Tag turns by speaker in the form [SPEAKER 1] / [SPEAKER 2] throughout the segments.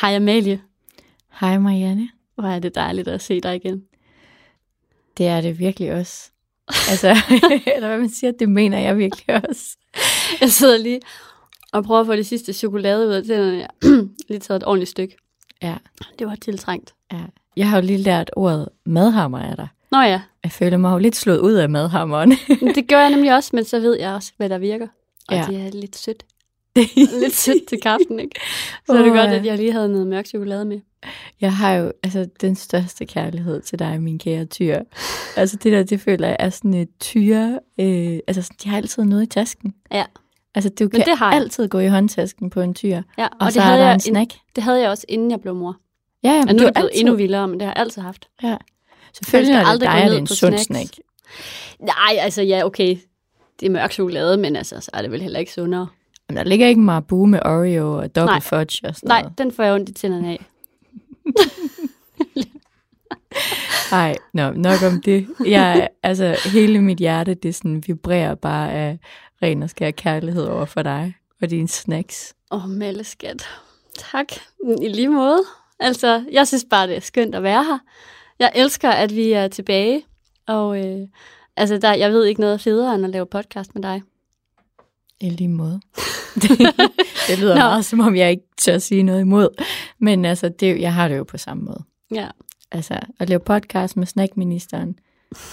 [SPEAKER 1] Hej Amalie.
[SPEAKER 2] Hej Marianne.
[SPEAKER 1] Hvor er det dejligt at se dig igen.
[SPEAKER 2] Det er det virkelig også. Altså, eller hvad man siger, det mener jeg virkelig også.
[SPEAKER 1] Jeg sidder lige og prøver at få det sidste chokolade ud af tænderne. Jeg lige taget et ordentligt stykke.
[SPEAKER 2] Ja.
[SPEAKER 1] Det var tiltrængt.
[SPEAKER 2] ja. Jeg har jo lige lært ordet madhammer af dig.
[SPEAKER 1] Nå ja,
[SPEAKER 2] Jeg føler mig jo lidt slået ud af madhammeren.
[SPEAKER 1] det gør jeg nemlig også, men så ved jeg også, hvad der virker. Og. Ja. det er lidt sødt. Lidt sødt til kaffen, ikke? Så er det godt, at jeg lige havde noget mørk chokolade med.
[SPEAKER 2] Jeg har jo altså den største kærlighed til dig, min kære tyr. Altså det der, det føler jeg er sådan et tyre. Øh, altså sådan, de har altid noget i tasken.
[SPEAKER 1] Ja.
[SPEAKER 2] Altså du kan
[SPEAKER 1] det har jeg.
[SPEAKER 2] altid gå i håndtasken på en tyr.
[SPEAKER 1] Ja,
[SPEAKER 2] Og,
[SPEAKER 1] og,
[SPEAKER 2] og så
[SPEAKER 1] det,
[SPEAKER 2] er
[SPEAKER 1] havde
[SPEAKER 2] der
[SPEAKER 1] jeg
[SPEAKER 2] en snack.
[SPEAKER 1] det havde jeg også, inden jeg blev mor.
[SPEAKER 2] Ja, ja,
[SPEAKER 1] Og nu er det blevet
[SPEAKER 2] altid-
[SPEAKER 1] endnu vildere, men det har jeg altid haft.
[SPEAKER 2] Ja. Selvfølgelig
[SPEAKER 1] Man
[SPEAKER 2] er det dig, at det er en sund snack.
[SPEAKER 1] Nej, altså ja, okay. Det er mørk chokolade, men altså, så er det vel heller ikke sundere.
[SPEAKER 2] Men der ligger ikke Marabu med Oreo og
[SPEAKER 1] Nej.
[SPEAKER 2] double fudge og sådan
[SPEAKER 1] Nej,
[SPEAKER 2] noget.
[SPEAKER 1] den får jeg ondt i tænderne af.
[SPEAKER 2] Nej, nå, nok om det. Jeg, altså, hele mit hjerte, det sådan vibrerer bare af ren og skær kærlighed over for dig og dine snacks.
[SPEAKER 1] Åh, oh, Melle skat. Tak. I lige måde. Altså, jeg synes bare, det er skønt at være her. Jeg elsker, at vi er tilbage. Og øh, altså, der, jeg ved ikke noget federe, end at lave podcast med dig.
[SPEAKER 2] I lige måde. det, lyder
[SPEAKER 1] Nå.
[SPEAKER 2] meget, som om jeg ikke tør sige noget imod. Men altså, det, jeg har det jo på samme måde.
[SPEAKER 1] Ja.
[SPEAKER 2] Altså, at lave podcast med snackministeren,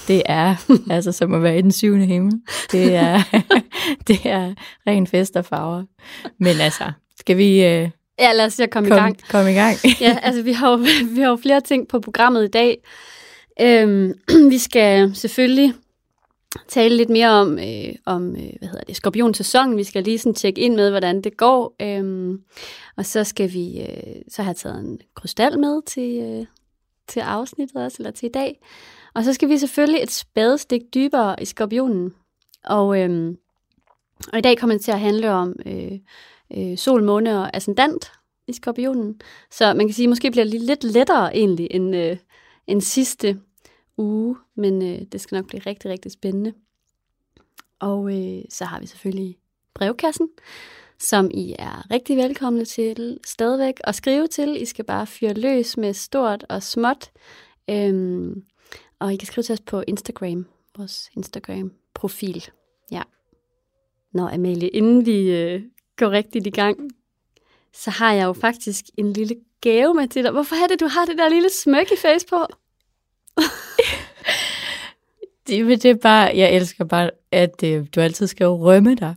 [SPEAKER 2] det er altså som at være i den syvende himmel. Det er, det er ren fest og farver. Men altså, skal vi øh,
[SPEAKER 1] Ja, lad os at komme
[SPEAKER 2] komme
[SPEAKER 1] i gang.
[SPEAKER 2] kom i gang?
[SPEAKER 1] Ja, altså, vi har, jo, vi har jo flere ting på programmet i dag. Øhm, vi skal selvfølgelig tale lidt mere om, øh, om øh, hvad hedder det, skorpionsæsonen. Vi skal lige sådan tjekke ind med, hvordan det går. Øhm, og så skal vi, øh, så have taget en krystal med til, øh, til afsnittet også, eller til i dag. Og så skal vi selvfølgelig et spadestik dybere i skorpionen. Og, øhm, og i dag kommer det til at handle om øh, øh, sol, måne og ascendant i skorpionen. Så man kan sige, at måske bliver det lidt lettere egentlig end, øh, end sidste uge, men øh, det skal nok blive rigtig, rigtig spændende. Og øh, så har vi selvfølgelig brevkassen, som I er rigtig velkomne til stadigvæk at skrive til. I skal bare fyre løs med stort og småt. Øhm, og I kan skrive til os på Instagram, vores Instagram-profil. Ja. Nå, Amalie, inden vi øh, går rigtigt i gang, så har jeg jo faktisk en lille gave med til dig. Hvorfor er det, du har det der lille smykke face på?
[SPEAKER 2] Det, det er bare, jeg elsker bare, at øh, du altid skal rømme dig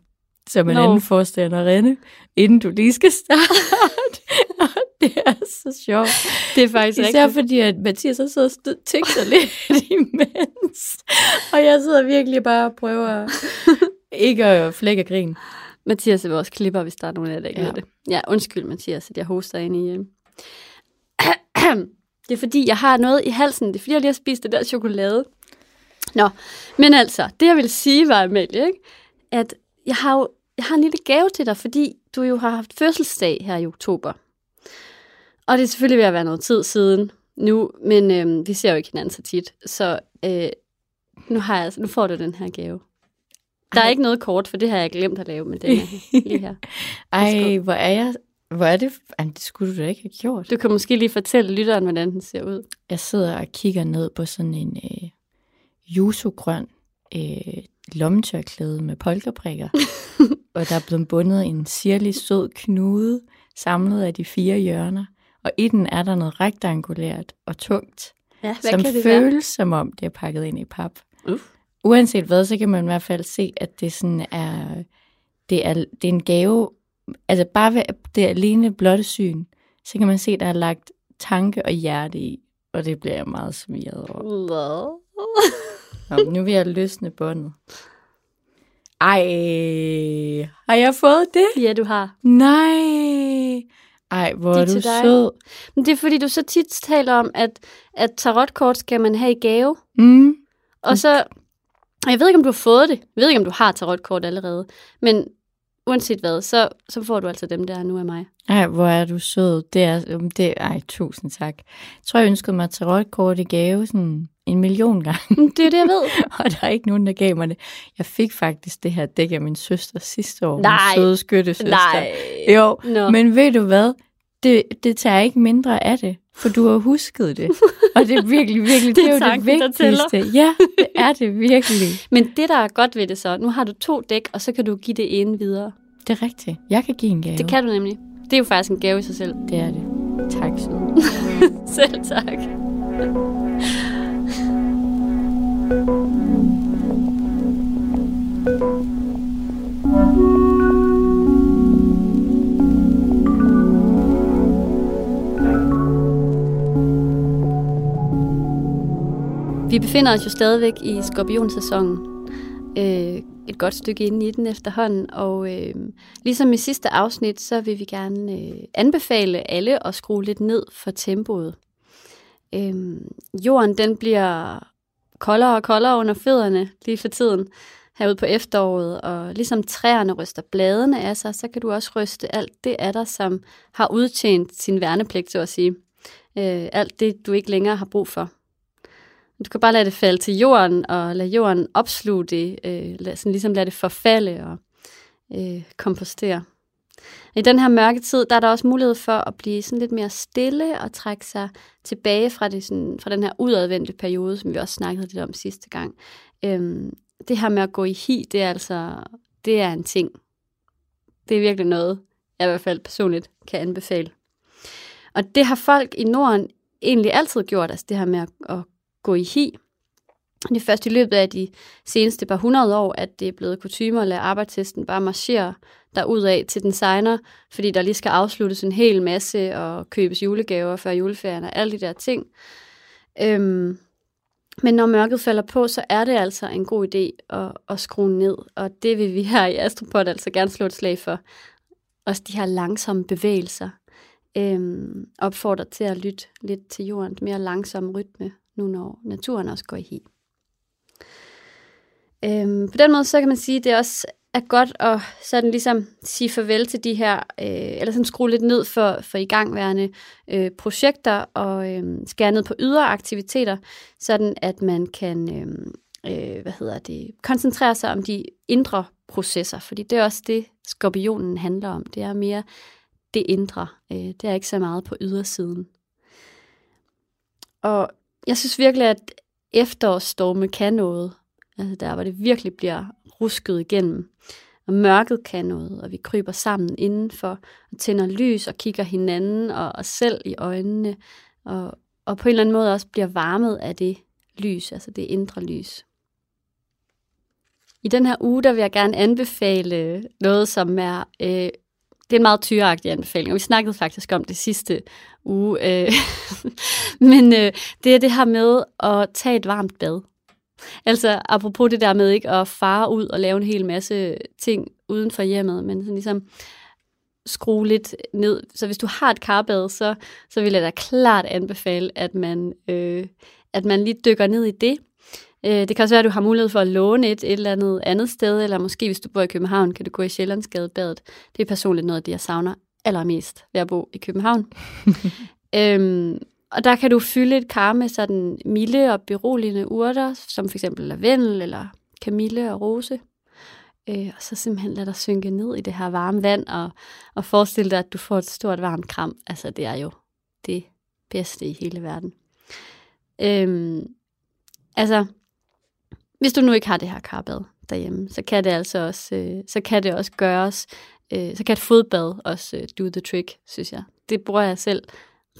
[SPEAKER 2] som en
[SPEAKER 1] Nå.
[SPEAKER 2] Anden forstanderinde, inden du lige skal starte. Det er så sjovt.
[SPEAKER 1] Det er faktisk
[SPEAKER 2] Især
[SPEAKER 1] rigtigt.
[SPEAKER 2] fordi, at Mathias så sidder og tigter lidt imens. Og jeg sidder virkelig bare og prøver ikke at flække grin.
[SPEAKER 1] Mathias er vores klipper, hvis der er nogen af jer, der ikke
[SPEAKER 2] Ja.
[SPEAKER 1] det. Ja, undskyld Mathias, at jeg hoster ind i... Øh. Det er fordi, jeg har noget i halsen. Det er fordi, jeg lige har spist det der chokolade. Nå, men altså, det jeg vil sige var, Amalie, ikke? at jeg har jo jeg har en lille gave til dig, fordi du jo har haft fødselsdag her i oktober. Og det er selvfølgelig ved at være noget tid siden nu, men øh, vi ser jo ikke hinanden så tit. Så øh, nu, har jeg, nu får du den her gave. Der er
[SPEAKER 2] Ej.
[SPEAKER 1] ikke noget kort, for det har jeg glemt at lave, men den er lige her.
[SPEAKER 2] Ej, hvor er jeg... Hvor er det? Jamen, det skulle du da ikke have gjort.
[SPEAKER 1] Du kan måske lige fortælle lytteren, hvordan den ser ud.
[SPEAKER 2] Jeg sidder og kigger ned på sådan en øh, yuzu-grøn øh, lommetørklæde med polkaprikker. og der er blevet bundet en sirlig sød knude, samlet af de fire hjørner. Og i den er der noget rektangulært og tungt,
[SPEAKER 1] Ja,
[SPEAKER 2] som føles som om det er pakket ind i pap.
[SPEAKER 1] Uh.
[SPEAKER 2] Uanset hvad, så kan man i hvert fald se, at det sådan er, det er, det er en gave. Altså bare ved det alene blotte syn, så kan man se, at der er lagt tanke og hjerte i. Og det bliver jeg meget smiret over.
[SPEAKER 1] Hvad?
[SPEAKER 2] Nå, nu vil jeg løsne båndet. Ej, har jeg fået det?
[SPEAKER 1] Ja, du har.
[SPEAKER 2] Nej. Ej, hvor
[SPEAKER 1] De
[SPEAKER 2] er
[SPEAKER 1] er
[SPEAKER 2] du
[SPEAKER 1] dig.
[SPEAKER 2] sød.
[SPEAKER 1] Men det er fordi, du så tit taler om, at, at tarotkort skal man have i gave.
[SPEAKER 2] Mm.
[SPEAKER 1] Og så, jeg ved ikke, om du har fået det. Jeg ved ikke, om du har tarotkort allerede. Men uanset hvad, så, så får du altså dem der nu af mig.
[SPEAKER 2] Ej, hvor er du sød. Det er, um, det, ej, tusind tak. Jeg tror, jeg ønskede mig tarotkort i gave sådan en million gange,
[SPEAKER 1] Men Det er det, jeg ved.
[SPEAKER 2] og der er ikke nogen, der gav mig det. Jeg fik faktisk det her dæk af min søster sidste år.
[SPEAKER 1] Nej.
[SPEAKER 2] Min søde skyttesøster.
[SPEAKER 1] Nej.
[SPEAKER 2] Jo,
[SPEAKER 1] Nå.
[SPEAKER 2] men ved du hvad? Det, det tager ikke mindre af det, for du har husket det. Og det er virkelig, virkelig, det,
[SPEAKER 1] Det er
[SPEAKER 2] er jo det
[SPEAKER 1] tanken, tæller.
[SPEAKER 2] vigtigste. Ja, det er det virkelig.
[SPEAKER 1] Men det, der er godt ved det så, nu har du to dæk, og så kan du give det ene videre.
[SPEAKER 2] Det er rigtigt. Jeg kan give en gave.
[SPEAKER 1] Det kan du nemlig. Det er jo faktisk en gave i sig selv.
[SPEAKER 2] Det er det. Tak, søde.
[SPEAKER 1] Selv tak. Vi befinder os jo stadigvæk i skorpionsæsonen. Øh, et godt stykke inde i den efterhånden, og øh, ligesom i sidste afsnit, så vil vi gerne øh, anbefale alle at skrue lidt ned for tempoet. Øh, jorden den bliver koldere og koldere under fødderne lige for tiden herude på efteråret, og ligesom træerne ryster bladene af sig, så kan du også ryste alt det af dig, som har udtjent sin værnepligt, så at sige. Øh, alt det, du ikke længere har brug for. Du kan bare lade det falde til jorden, og lade jorden opsluge det, øh, lad, sådan ligesom lade det forfalde og øh, kompostere. I den her mørke tid, der er der også mulighed for at blive sådan lidt mere stille og trække sig tilbage fra, det, sådan, fra den her udadvendte periode, som vi også snakkede lidt om sidste gang. Øhm, det her med at gå i hi, det er altså det er en ting. Det er virkelig noget, jeg i hvert fald personligt kan anbefale. Og det har folk i Norden egentlig altid gjort, altså det her med at, at gå i hi. Det er først i løbet af de seneste par hundrede år, at det er blevet kutume at lade arbejdstesten bare marchere derudad til den signer, fordi der lige skal afsluttes en hel masse og købes julegaver før juleferien og alle de der ting. Øhm, men når mørket falder på, så er det altså en god idé at, at skrue ned, og det vil vi her i Astropod altså gerne slå et slag for. Også de her langsomme bevægelser øhm, opfordrer til at lytte lidt til jordens mere langsomme rytme, nu når naturen også går i hi. Øhm, på den måde, så kan man sige, at det også er godt at sådan ligesom sige farvel til de her, øh, eller sådan skrue lidt ned for, for igangværende øh, projekter og øh, skære ned på ydre aktiviteter, sådan at man kan øh, øh, hvad hedder det, koncentrere sig om de indre processer, fordi det er også det, skorpionen handler om. Det er mere det indre. Øh, det er ikke så meget på ydersiden. Og jeg synes virkelig, at efterårsstorme kan noget. Altså der, hvor det virkelig bliver rusket igennem. Og mørket kan noget, og vi kryber sammen indenfor og tænder lys og kigger hinanden og os selv i øjnene. Og, og på en eller anden måde også bliver varmet af det lys, altså det indre lys. I den her uge, der vil jeg gerne anbefale noget, som er... Øh, det er en meget tyreagtig anbefaling, og vi snakkede faktisk om det sidste uge. Øh, men øh, det er det her med at tage et varmt bad. Altså apropos det der med ikke at fare ud og lave en hel masse ting uden for hjemmet, men sådan ligesom skrue lidt ned. Så hvis du har et karbad, så, så vil jeg da klart anbefale, at man, øh, at man lige dykker ned i det. Øh, det kan også være, at du har mulighed for at låne et, et eller andet andet sted, eller måske hvis du bor i København, kan du gå i Sjællandsgadebadet. Det er personligt noget af det, jeg savner allermest ved at bo i København. øhm, og der kan du fylde et kar med sådan milde og beroligende urter, som for eksempel lavendel eller kamille og rose. Øh, og så simpelthen lade dig synke ned i det her varme vand, og, og forestille dig, at du får et stort varmt kram. Altså, det er jo det bedste i hele verden. Øhm, altså, hvis du nu ikke har det her karbad derhjemme, så kan det altså også, øh, så kan det også gøres, øh, så kan et fodbad også øh, do the trick, synes jeg. Det bruger jeg selv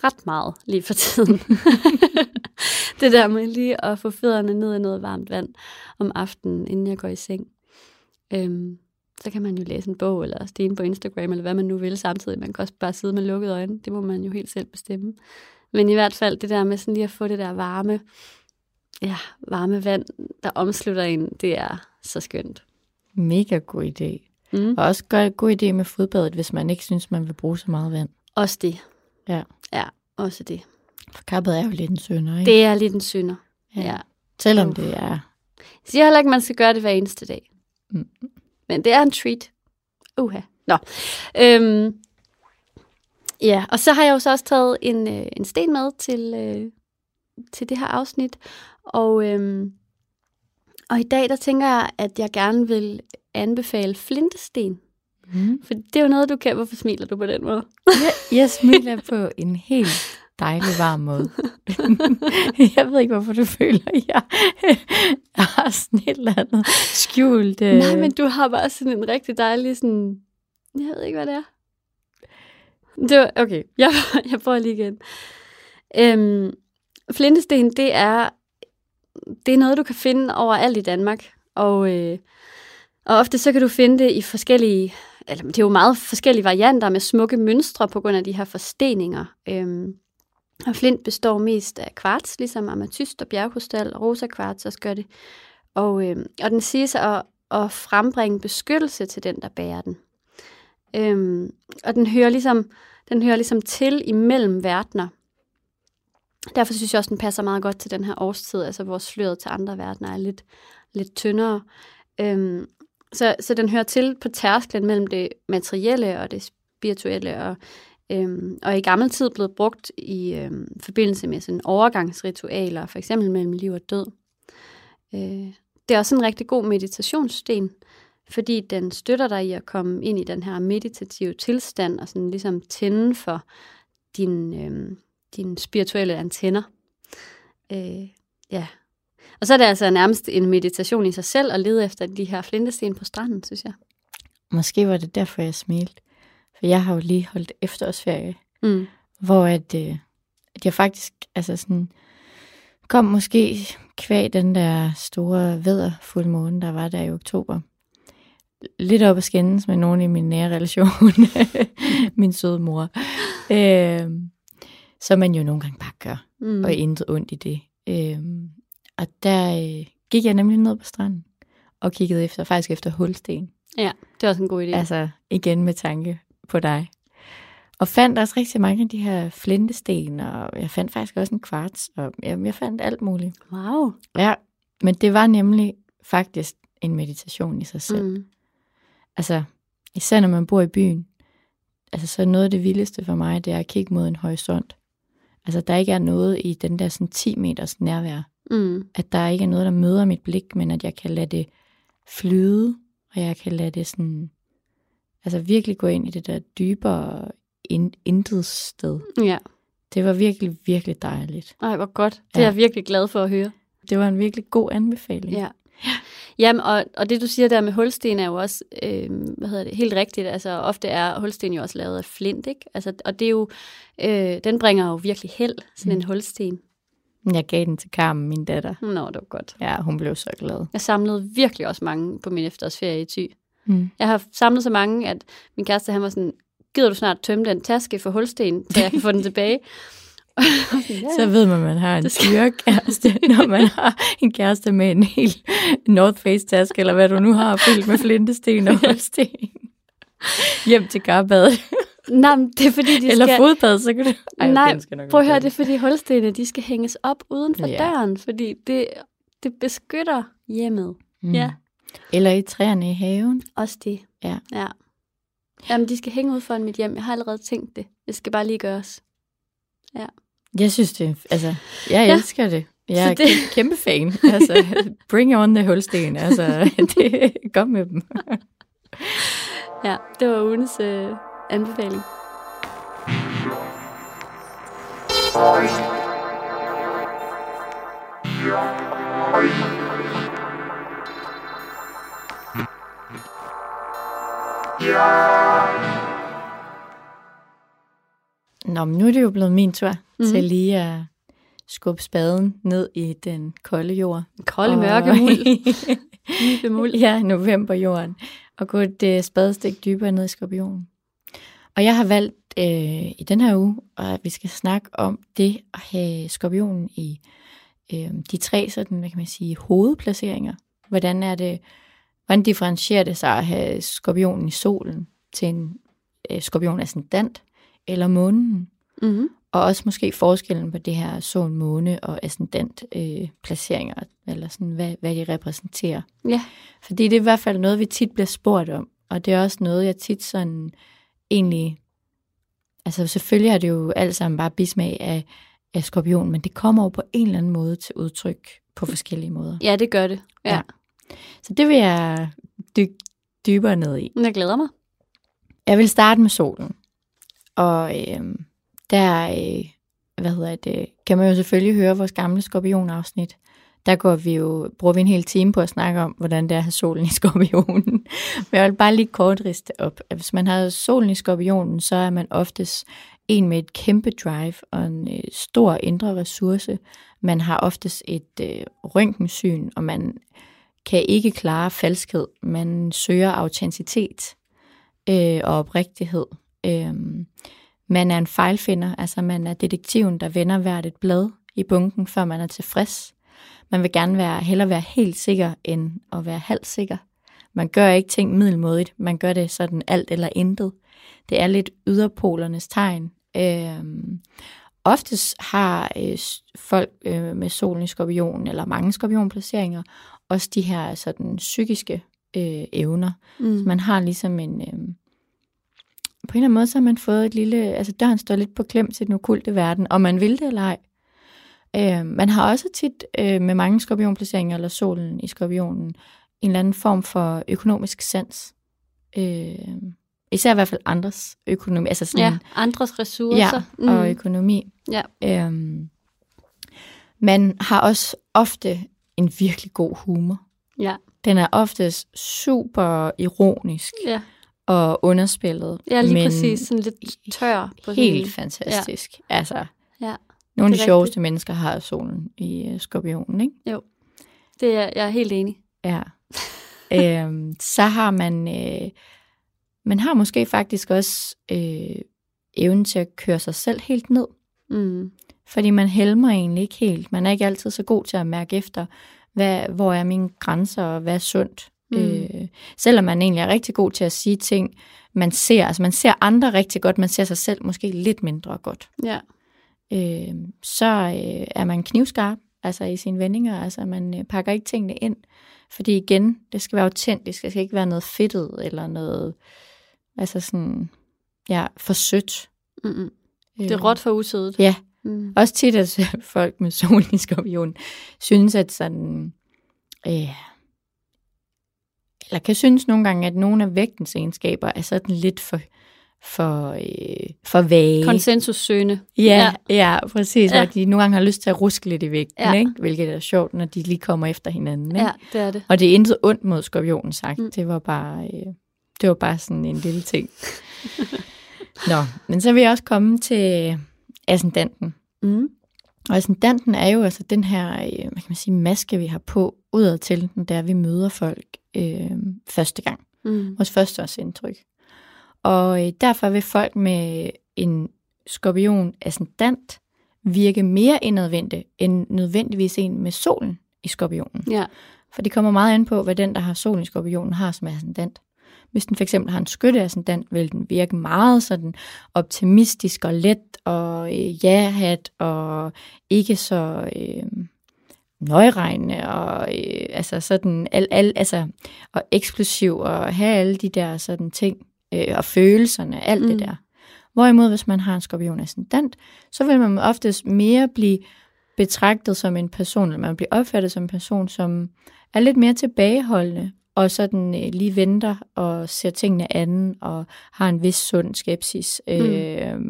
[SPEAKER 1] ret meget lige for tiden. det der med lige at få fødderne ned i noget varmt vand om aftenen, inden jeg går i seng. Øhm, så kan man jo læse en bog, eller stene på Instagram, eller hvad man nu vil samtidig. Man kan også bare sidde med lukkede øjne. Det må man jo helt selv bestemme. Men i hvert fald det der med sådan lige at få det der varme, ja, varme vand, der omslutter en, det er så skønt.
[SPEAKER 2] Mega god idé.
[SPEAKER 1] Mm.
[SPEAKER 2] Og også godt, god idé med fodbadet, hvis man ikke synes, man vil bruge så meget vand.
[SPEAKER 1] Også det.
[SPEAKER 2] Ja.
[SPEAKER 1] Ja, også det.
[SPEAKER 2] For kappet er jo lidt en sønder, ikke?
[SPEAKER 1] Det er lidt en synder. Ja. ja.
[SPEAKER 2] Selvom det er...
[SPEAKER 1] Jeg siger heller ikke, at man skal gøre det hver eneste dag.
[SPEAKER 2] Mm.
[SPEAKER 1] Men det er en treat. Uha. Nå. Øhm, ja, og så har jeg jo så også taget en, øh, en sten med til, øh, til det her afsnit. Og, øhm, og i dag, der tænker jeg, at jeg gerne vil anbefale flintesten.
[SPEAKER 2] Mm.
[SPEAKER 1] For det er jo noget, du kan. Hvorfor smiler du på den måde?
[SPEAKER 2] Jeg, jeg smiler på en helt dejlig varm måde. jeg ved ikke, hvorfor du føler, at jeg har sådan et eller andet skjult. øh.
[SPEAKER 1] Nej, men du har bare sådan en rigtig dejlig sådan... Jeg ved ikke, hvad det er. Det var, okay, jeg, jeg prøver lige igen. Øhm, flintesten, det er, det er noget, du kan finde overalt i Danmark. Og, øh, og ofte så kan du finde det i forskellige, eller det er jo meget forskellige varianter med smukke mønstre på grund af de her forsteninger. Øhm, og flint består mest af kvarts, ligesom ametyst og bjergkrystal, og rosa kvarts også gør det. Og, øh, og den siges at, at frembringe beskyttelse til den, der bærer den. Øhm, og den hører, ligesom, den hører ligesom til imellem verdener. Derfor synes jeg også, den passer meget godt til den her årstid, altså hvor sløret til andre verdener er lidt, lidt tyndere. Øhm, så, så den hører til på tærsklen mellem det materielle og det spirituelle, og, øhm, og i gammel tid blevet brugt i øhm, forbindelse med sådan overgangsritualer, for eksempel mellem liv og død. Øh, det er også en rigtig god meditationssten, fordi den støtter dig i at komme ind i den her meditative tilstand, og sådan ligesom tænde for din, øhm, dine spirituelle antenner. Øh, ja. Og så er det altså nærmest en meditation i sig selv at lede efter de her flintesten på stranden, synes jeg.
[SPEAKER 2] Måske var det derfor, jeg smilte. For jeg har jo lige holdt efterårsferie,
[SPEAKER 1] Mm.
[SPEAKER 2] hvor at, øh, at jeg faktisk altså sådan, kom måske kvæg den der store væderfuldmåne, der var der i oktober. Lidt op at skændes med nogen i min nære relation. min søde mor. Øh, som man jo nogle gange bare gør,
[SPEAKER 1] Mm.
[SPEAKER 2] og intet ondt i det. Øh, og der øh, gik jeg nemlig ned på stranden, og kiggede efter, faktisk efter hulsten.
[SPEAKER 1] Ja, det er også en god idé.
[SPEAKER 2] Altså igen med tanke på dig. Og fandt også rigtig mange af de her flintesten, og jeg fandt faktisk også en kvarts, og jeg, jeg fandt alt muligt.
[SPEAKER 1] Wow.
[SPEAKER 2] Ja, men det var nemlig faktisk en meditation i sig selv. Mm. Altså, især når man bor i byen, altså så noget af det vildeste for mig, det er at kigge mod en horisont. Altså, der ikke er noget i den der sådan 10 meters nærvær.
[SPEAKER 1] Mm.
[SPEAKER 2] At der ikke er noget, der møder mit blik, men at jeg kan lade det flyde, og jeg kan lade det sådan, altså virkelig gå ind i det der dybere in- intet sted.
[SPEAKER 1] Ja,
[SPEAKER 2] Det var virkelig, virkelig dejligt.
[SPEAKER 1] Ej, hvor godt. Det
[SPEAKER 2] Ja.
[SPEAKER 1] er jeg virkelig glad for at høre.
[SPEAKER 2] Det var en virkelig god anbefaling.
[SPEAKER 1] Ja. Jamen, og, og det du siger der med hulsten er jo også, øh, hvad hedder det, helt rigtigt. Altså, ofte er hulsten jo også lavet af flint, ikke? Altså, og det er jo, øh, den bringer jo virkelig held, sådan en
[SPEAKER 2] Mm.
[SPEAKER 1] hulsten.
[SPEAKER 2] Jeg gav den til Carmen, min datter.
[SPEAKER 1] Nå, det var godt.
[SPEAKER 2] Ja, hun blev så glad.
[SPEAKER 1] Jeg samlede virkelig også mange på min efterårsferie i Thy.
[SPEAKER 2] Mm.
[SPEAKER 1] Jeg har samlet så mange, at min kæreste han var sådan, gider du snart tømme den taske for hulsten, så jeg kan få den tilbage?
[SPEAKER 2] Så ved man, at man har en dyrekæreste, når man har en kæreste med en helt North Face-taske, eller hvad du nu har, fyldt med flintesten og hulsten. Hjem til garbadet.
[SPEAKER 1] Nej, men det er fordi, de
[SPEAKER 2] Eller
[SPEAKER 1] skal...
[SPEAKER 2] fodbad, så kan du... Ej,
[SPEAKER 1] Nej,
[SPEAKER 2] den skal nok
[SPEAKER 1] Prøv at høre, det er fordi hulstenene, de skal hænges op uden for
[SPEAKER 2] Ja.
[SPEAKER 1] døren, fordi det, det beskytter hjemmet.
[SPEAKER 2] Mm.
[SPEAKER 1] Ja.
[SPEAKER 2] Eller i træerne i haven.
[SPEAKER 1] Også det.
[SPEAKER 2] Ja.
[SPEAKER 1] ja. Jamen, de skal hænge ud foran mit hjem. Jeg har allerede tænkt det. Det skal bare lige gøres.
[SPEAKER 2] Jeg synes det, altså, jeg
[SPEAKER 1] Ja.
[SPEAKER 2] elsker det. Jeg er
[SPEAKER 1] det-
[SPEAKER 2] det... kæmpe fan. Altså, bring on the hulsten. Altså, det, kom med dem.
[SPEAKER 1] Ja, det var ugens øh, anbefaling.
[SPEAKER 2] Nå, men nu er det jo blevet min tur
[SPEAKER 1] Mhm.
[SPEAKER 2] mm-hmm. til lige at skubbe spaden ned i den kolde jord.
[SPEAKER 1] Kolde,
[SPEAKER 2] Og-
[SPEAKER 1] mørke muld. Dybe muld.
[SPEAKER 2] ja, novemberjorden. Og gå et øh, spadestik dybere ned i skorpionen. Og jeg har valgt øh, i den her uge, at vi skal snakke om det at have skorpionen i øh, de tre sådan, hvad kan man sige, hovedplaceringer. Hvordan er det, hvordan differentierer det sig at have skorpionen i solen til en øh, skorpion ascendant, eller månen.
[SPEAKER 1] Mm-hmm.
[SPEAKER 2] Og også måske forskellen på det her sol, måne og ascendant øh, placeringer, eller sådan, hvad, hvad de repræsenterer.
[SPEAKER 1] Ja.
[SPEAKER 2] Fordi det er i hvert fald noget, vi tit bliver spurgt om, og det er også noget, jeg tit sådan egentlig, altså selvfølgelig har det jo alt sammen bare bismag af, af skorpion, men det kommer jo på en eller anden måde til udtryk på forskellige måder.
[SPEAKER 1] Ja, det gør det. Ja.
[SPEAKER 2] Ja. Så det vil jeg dykke dybere ned i.
[SPEAKER 1] Jeg glæder mig.
[SPEAKER 2] Jeg vil starte med solen. Og øh, der, øh, hvad hedder det, kan man jo selvfølgelig høre vores gamle skorpionafsnit. Der går vi jo, bruger vi en hel time på at snakke om, hvordan det er at have solen i skorpionen. Men jeg vil bare lige kort riste op. At hvis man har solen i skorpionen, så er man oftest en med et kæmpe drive og en øh, stor indre ressource. Man har oftest et øh, røntgensyn, og man kan ikke klare falskhed. Man søger autenticitet øh, og oprigtighed. Øh, man er en fejlfinder, altså man er detektiven, der vender hvert et blad i bunken, før man er tilfreds. Man vil gerne være, hellere være helt sikker, end at være halvt sikker. Man gør ikke ting middelmådigt, man gør det sådan alt eller intet. Det er lidt yderpolernes tegn. Øhm, oftest har øh, folk øh, med solen i skorpion, eller mange skorpionplaceringer, også de her sådan psykiske øh, evner.
[SPEAKER 1] Mm.
[SPEAKER 2] Så man har ligesom en... Øh, på en eller anden måde, så har man fået et lille... Altså døren står lidt på klem til den okulte verden, om man vil det eller ej. Øh, man har også tit øh, med mange skorpionplaceringer, eller solen i skorpionen, en eller anden form for økonomisk sans. Øh, især i hvert fald andres økonomi. Altså sådan,
[SPEAKER 1] Ja, andres ressourcer.
[SPEAKER 2] Ja, og økonomi.
[SPEAKER 1] Ja.
[SPEAKER 2] Øhm, man har også ofte en virkelig god humor.
[SPEAKER 1] Ja.
[SPEAKER 2] Den er oftest super ironisk
[SPEAKER 1] Ja.
[SPEAKER 2] Og underspillet.
[SPEAKER 1] ja, lige
[SPEAKER 2] men
[SPEAKER 1] præcis. Sådan lidt tør. På
[SPEAKER 2] Helt
[SPEAKER 1] sådan,
[SPEAKER 2] fantastisk. Ja. Altså,
[SPEAKER 1] Ja,
[SPEAKER 2] nogle af de sjoveste
[SPEAKER 1] rigtigt.
[SPEAKER 2] mennesker har solen i uh, skorpionen, ikke?
[SPEAKER 1] det er, jeg er helt enig.
[SPEAKER 2] Ja. øhm, så har man, øh, man har måske faktisk også øh, evnen til at køre sig selv helt ned.
[SPEAKER 1] Mm.
[SPEAKER 2] Fordi man helmer egentlig ikke helt. Man er ikke altid så god til at mærke efter, hvad, hvor er mine grænser, og hvad er sundt.
[SPEAKER 1] Mm.
[SPEAKER 2] Øh, selvom man egentlig er rigtig god til at sige ting, man ser, altså man ser andre rigtig godt, man ser sig selv måske lidt mindre godt.
[SPEAKER 1] Ja.
[SPEAKER 2] Øh, så øh, er man knivskarp, altså i sine vendinger, altså man øh, pakker ikke tingene ind. Fordi igen, det skal være autentisk, det skal ikke være noget fedtet, eller noget, altså sådan, ja, for sødt.
[SPEAKER 1] Mm-mm. Det er råt for usødet.
[SPEAKER 2] Ja,
[SPEAKER 1] Mm.
[SPEAKER 2] også tit, at folk med solen i skorpion synes, at sådan... Øh, eller kan synes nogle gange, at nogle af vægtens egenskaber er sådan lidt for, for, øh, for vage.
[SPEAKER 1] Konsensussøgende.
[SPEAKER 2] ja, ja, ja, præcis.
[SPEAKER 1] Ja.
[SPEAKER 2] Og de nogle gange har lyst til at ruske lidt i vægten,
[SPEAKER 1] Ja.
[SPEAKER 2] ikke? hvilket er sjovt, når de lige kommer efter hinanden. Ikke?
[SPEAKER 1] Ja, det er det.
[SPEAKER 2] Og det er intet ondt mod skorpionen sagt.
[SPEAKER 1] Mm.
[SPEAKER 2] Det var bare øh, det var bare sådan en lille ting. Nå, men så vil jeg også komme til ascendanten.
[SPEAKER 1] Mm.
[SPEAKER 2] Og ascendanten er jo altså den her, øh, hvad kan man sige, maske, vi har på udad til, når det er, vi møder folk øh, første gang.
[SPEAKER 1] Mm.
[SPEAKER 2] Vores førsteårsindtryk. Og øh, derfor vil folk med en skorpion ascendant virke mere indadvendte end nødvendigvis en med solen i skorpionen.
[SPEAKER 1] Ja.
[SPEAKER 2] For det kommer meget an på, hvad den, der har solen i skorpionen, har som ascendant. Hvis den for eksempel har en skytteascendant, vil den virke meget sådan optimistisk og let og øh, ja-hat og ikke så øh, nøjeregnende og øh, altså sådan al, al, altså, og eksplosiv og have alle de der sådan ting øh, og følelserne, alt mm. Det der. Hvorimod, hvis man har en skorpion ascendant, så vil man oftest mere blive betragtet som en person, eller man bliver opfattet som en person, som er lidt mere tilbageholdende, og sådan øh, lige venter og ser tingene anden, og har en vis sund skepsis,
[SPEAKER 1] Mm.
[SPEAKER 2] øh,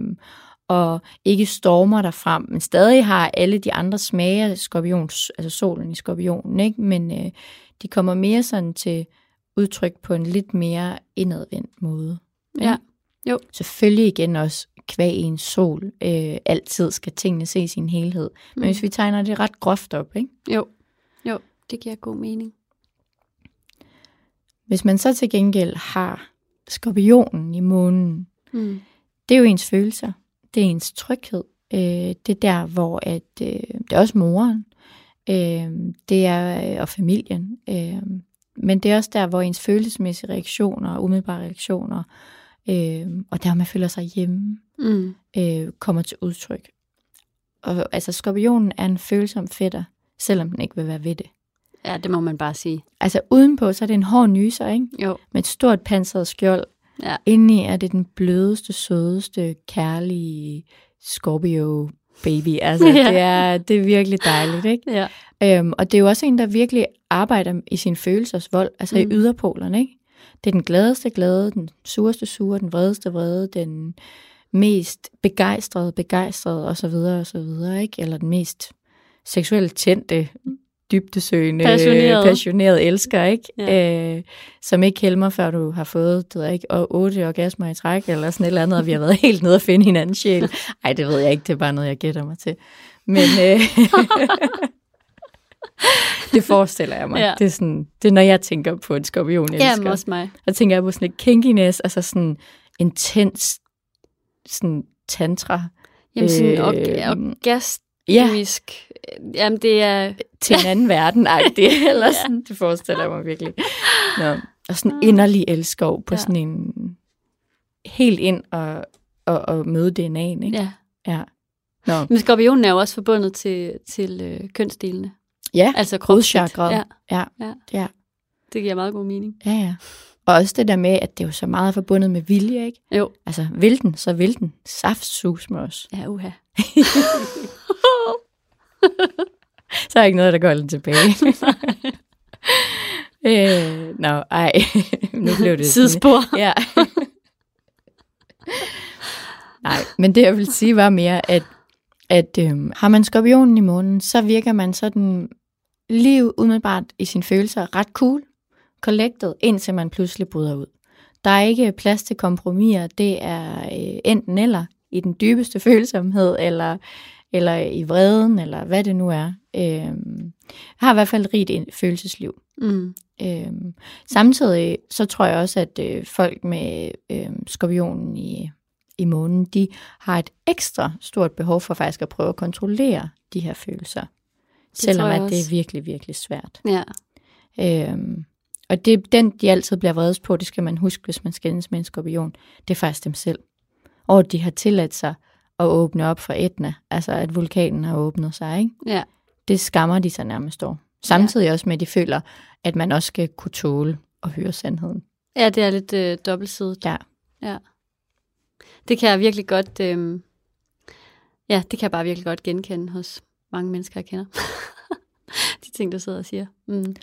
[SPEAKER 2] og ikke stormer der frem, men stadig har alle de andre smage af skorpions, altså solen i skorpionen, ikke? men øh, de kommer mere sådan til udtryk på en lidt mere indadvendt måde.
[SPEAKER 1] Ja. Jo.
[SPEAKER 2] Selvfølgelig igen også kvæg i en sol. Øh, altid skal tingene ses i sin helhed. Men
[SPEAKER 1] Mm.
[SPEAKER 2] hvis vi tegner det ret groft op, ikke?
[SPEAKER 1] Jo. Jo, det giver god mening.
[SPEAKER 2] hvis man så til gengæld har skorpionen i månen,
[SPEAKER 1] Mm.
[SPEAKER 2] det er jo ens følelser. Det er ens tryghed. Øh, det er der, hvor at, øh, det er også moren. Øh, det er øh, og familien. Øh, men det er også der, hvor ens følelsesmæssige reaktioner, umiddelbare reaktioner, øh, og der man føler sig hjemme,
[SPEAKER 1] Mm.
[SPEAKER 2] øh, kommer til udtryk. Og altså, skorpionen er en følsom fætter, selvom den ikke vil være ved det.
[SPEAKER 1] Ja, det må man bare sige.
[SPEAKER 2] Altså udenpå, så er det en hård nyser, ikke?
[SPEAKER 1] Jo.
[SPEAKER 2] Med et stort pansret skjold.
[SPEAKER 1] Ja.
[SPEAKER 2] Indeni er det den blødeste, sødeste, kærlige Scorpio baby. Altså,
[SPEAKER 1] Ja.
[SPEAKER 2] det, er, det er virkelig dejligt, ikke?
[SPEAKER 1] Ja.
[SPEAKER 2] Øhm, og det er jo også en, der virkelig arbejder i sin følelsesvold, altså mm.
[SPEAKER 1] Mm.
[SPEAKER 2] i yderpolerne, ikke? Det er den gladeste glade, den sureste sure, den vredeste vrede, den mest begejstrede begejstrede, og så videre, og så videre, ikke? Eller den mest seksuelt tændte, dybdesøgende,
[SPEAKER 1] Passioneret.
[SPEAKER 2] passioneret elsker, ikke?
[SPEAKER 1] Ja.
[SPEAKER 2] Øh, som ikke helmer, før du har fået, det ved ikke, og otte orgasmer i træk, eller sådan et eller andet, og vi har været helt nede og finde hinandens sjæl. Ej, det ved jeg ikke, det er bare noget, jeg gætter mig til. Men øh, det forestiller jeg mig.
[SPEAKER 1] Ja.
[SPEAKER 2] Det, er sådan, det er, når jeg tænker på en skorpion, jeg
[SPEAKER 1] Ja,
[SPEAKER 2] elsker.
[SPEAKER 1] men også mig.
[SPEAKER 2] Og tænker jeg på sådan et kinkiness, altså sådan intens sådan tantra.
[SPEAKER 1] Jamen sådan
[SPEAKER 2] Øh,
[SPEAKER 1] øh, orgasmisk.
[SPEAKER 2] Ja,
[SPEAKER 1] Jamen det er...
[SPEAKER 2] til en anden verden eller
[SPEAKER 1] Ja.
[SPEAKER 2] sådan, det forestiller jeg mig virkelig. Nå. Og sådan inderlig elskov på
[SPEAKER 1] Ja.
[SPEAKER 2] sådan en helt ind og, og, og møde DNA'en, ikke?
[SPEAKER 1] Ja.
[SPEAKER 2] Ja. Nå.
[SPEAKER 1] Men skorpionen er jo også forbundet til, til øh, kønsdelene.
[SPEAKER 2] Ja,
[SPEAKER 1] Altså. Ja,
[SPEAKER 2] Ja,
[SPEAKER 1] Ja.
[SPEAKER 2] ja,
[SPEAKER 1] det giver meget god mening.
[SPEAKER 2] ja, ja. Og også det der med, at det er jo så meget forbundet med vilje, ikke?
[SPEAKER 1] Jo.
[SPEAKER 2] Altså, vil den, så vil den. Saftsus med os.
[SPEAKER 1] Ja, uha.
[SPEAKER 2] Så er ikke noget, der går den tilbage. øh, Nå, ej. nu blev det...
[SPEAKER 1] Sidespor.
[SPEAKER 2] Ja. Nej, men det jeg vil sige var mere, at, at øhm, har man skorpionen i månen, så virker man sådan lige umiddelbart i sine følelser ret cool, collected, indtil man pludselig bryder ud. Der er ikke plads til kompromiser, det er øh, enten eller i den dybeste følsomhed, eller, eller i vreden, eller hvad det nu er. Jeg har i hvert fald et rigt følelsesliv.
[SPEAKER 1] Mm.
[SPEAKER 2] Øhm, samtidig så tror jeg også, at øh, folk med øh, skorpionen i, i månen, de har et ekstra stort behov for faktisk at prøve at kontrollere de her følelser. Selvom
[SPEAKER 1] tror jeg
[SPEAKER 2] at det er virkelig, virkelig svært.
[SPEAKER 1] Ja.
[SPEAKER 2] Øhm, og det er den, de altid bliver vredes på, det skal man huske, hvis man skændes med en skorpion. Det er faktisk dem selv. Og de har tilladt sig at åbne op for Etna, altså at vulkanen har åbnet sig, ikke?
[SPEAKER 1] Ja.
[SPEAKER 2] det skammer de sig nærmest over. Samtidig ja. også med, at de føler, at man også skal kunne tåle at høre sandheden.
[SPEAKER 1] Ja, det er lidt øh, dobbeltsidigt.
[SPEAKER 2] Ja.
[SPEAKER 1] ja. Det kan jeg virkelig godt... Øh, ja, det kan jeg bare virkelig godt genkende hos mange mennesker, jeg kender. De ting, du sidder og siger. Mm.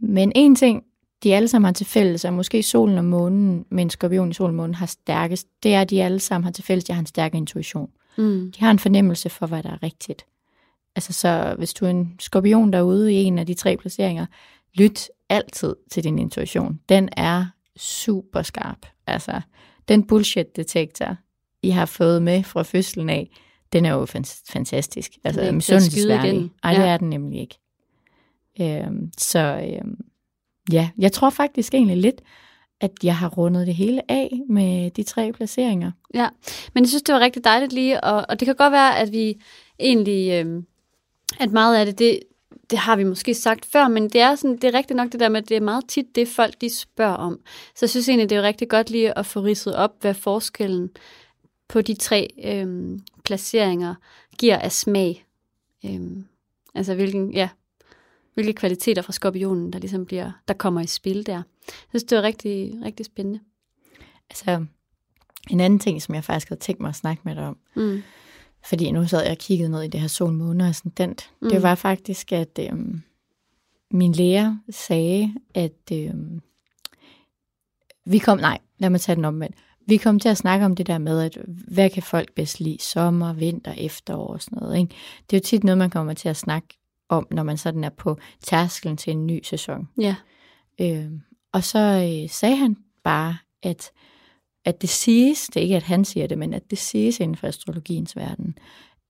[SPEAKER 2] Men en ting, de alle sammen har til fælles, og måske solen og månen, med en skorpion i solen og månen har stærkest, det er, at de alle sammen har til fælles, de har en stærk intuition.
[SPEAKER 1] Mm.
[SPEAKER 2] De har en fornemmelse for, hvad der er rigtigt. Altså så, hvis du er en skorpion derude i en af de tre placeringer, lyt altid til din intuition. Den er super skarp. Altså, den bullshit-detektor, I har fået med fra fødslen af, den er jo fan- fantastisk. Altså, misundelsesværdig. Nej, det
[SPEAKER 1] Ja.
[SPEAKER 2] er den nemlig ikke. Øhm, så øhm, ja, jeg tror faktisk egentlig lidt, at jeg har rundet det hele af med de tre placeringer.
[SPEAKER 1] Ja, men jeg synes, det var rigtig dejligt lige, og, og det kan godt være, at vi egentlig, øh, at meget af det, det, det har vi måske sagt før, men det er, sådan, det er rigtigt nok det der med, at det er meget tit det, folk de spørger om. Så jeg synes egentlig, det er rigtig godt lige at få ridset op, hvad forskellen på de tre øh, placeringer giver af smag. Øh, altså hvilken, ja, hvilke kvaliteter fra skorpionen, der ligesom bliver, der kommer i spil der. Jeg synes, det var rigtig, rigtig spændende.
[SPEAKER 2] Altså, en anden ting, som jeg faktisk havde tænkt mig at snakke med dig om,
[SPEAKER 1] Mm.
[SPEAKER 2] fordi nu sad jeg og kiggede ned i det her sol, måne og ascendant, mm. det var faktisk, at øhm, min lærer sagde, at øhm, vi kom, nej, lad mig tage den omvendt. Vi kom til at snakke om det der med, at hvad kan folk bedst lide? Sommer, vinter, efterår og sådan noget. Ikke? Det er jo tit noget, man kommer til at snakke om, når man sådan er på tærskelen til en ny sæson.
[SPEAKER 1] Ja.
[SPEAKER 2] Øh, og så øh, sagde han bare, at, at det siges, det er ikke at han siger det, men at det siges inden for astrologiens verden,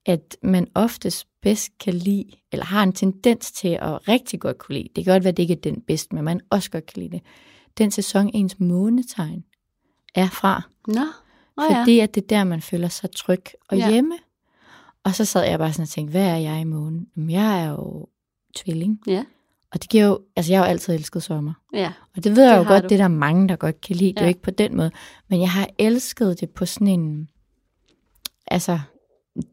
[SPEAKER 2] at man oftest bedst kan lide, eller har en tendens til at rigtig godt kunne lide, det kan godt være, at det ikke er den bedste, men man også godt kan lide det, den sæson ens månetegn er fra.
[SPEAKER 1] Nå, oh, ja.
[SPEAKER 2] Fordi at det er der, man føler sig tryg og
[SPEAKER 1] Ja.
[SPEAKER 2] hjemme. Og så sad jeg bare sådan og tænkte, hvad er jeg i månen? Jamen, jeg er jo tvilling.
[SPEAKER 1] Ja.
[SPEAKER 2] Og det giver jo, altså jeg har jo altid elsket sommer.
[SPEAKER 1] Ja.
[SPEAKER 2] Og det ved jeg
[SPEAKER 1] Det
[SPEAKER 2] jo
[SPEAKER 1] har
[SPEAKER 2] godt,
[SPEAKER 1] du.
[SPEAKER 2] det er der mange, der godt kan lide. Det er
[SPEAKER 1] Ja.
[SPEAKER 2] jo ikke på den måde. Men jeg har elsket det på sådan en... Altså,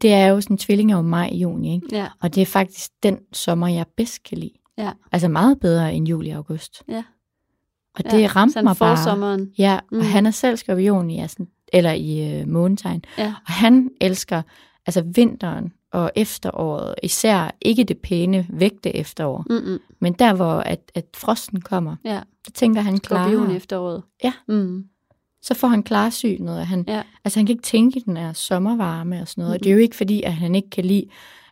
[SPEAKER 2] det er jo sådan tvilling af maj i juni, ikke?
[SPEAKER 1] Ja.
[SPEAKER 2] Og det er faktisk den sommer, jeg bedst kan lide.
[SPEAKER 1] Ja.
[SPEAKER 2] Altså meget bedre end juli og august.
[SPEAKER 1] Ja.
[SPEAKER 2] Og det ramte
[SPEAKER 1] sådan
[SPEAKER 2] mig bare.
[SPEAKER 1] forsommeren.
[SPEAKER 2] Ja, og
[SPEAKER 1] Mm.
[SPEAKER 2] han er selv skorpion i, altså, eller i øh, månetegn.
[SPEAKER 1] Ja.
[SPEAKER 2] Og han elsker altså vinteren og efteråret, især ikke det pæne vægte efterår,
[SPEAKER 1] Mm-mm.
[SPEAKER 2] men der hvor at, at frosten kommer,
[SPEAKER 1] Ja.
[SPEAKER 2] så tænker han
[SPEAKER 1] Skorpion
[SPEAKER 2] klar.
[SPEAKER 1] efteråret.
[SPEAKER 2] Ja.
[SPEAKER 1] Mm.
[SPEAKER 2] Så får han klarsynet, og han,
[SPEAKER 1] Ja.
[SPEAKER 2] altså han kan ikke tænke den her sommervarme og sådan noget. Og det er jo ikke fordi, at han ikke kan lide,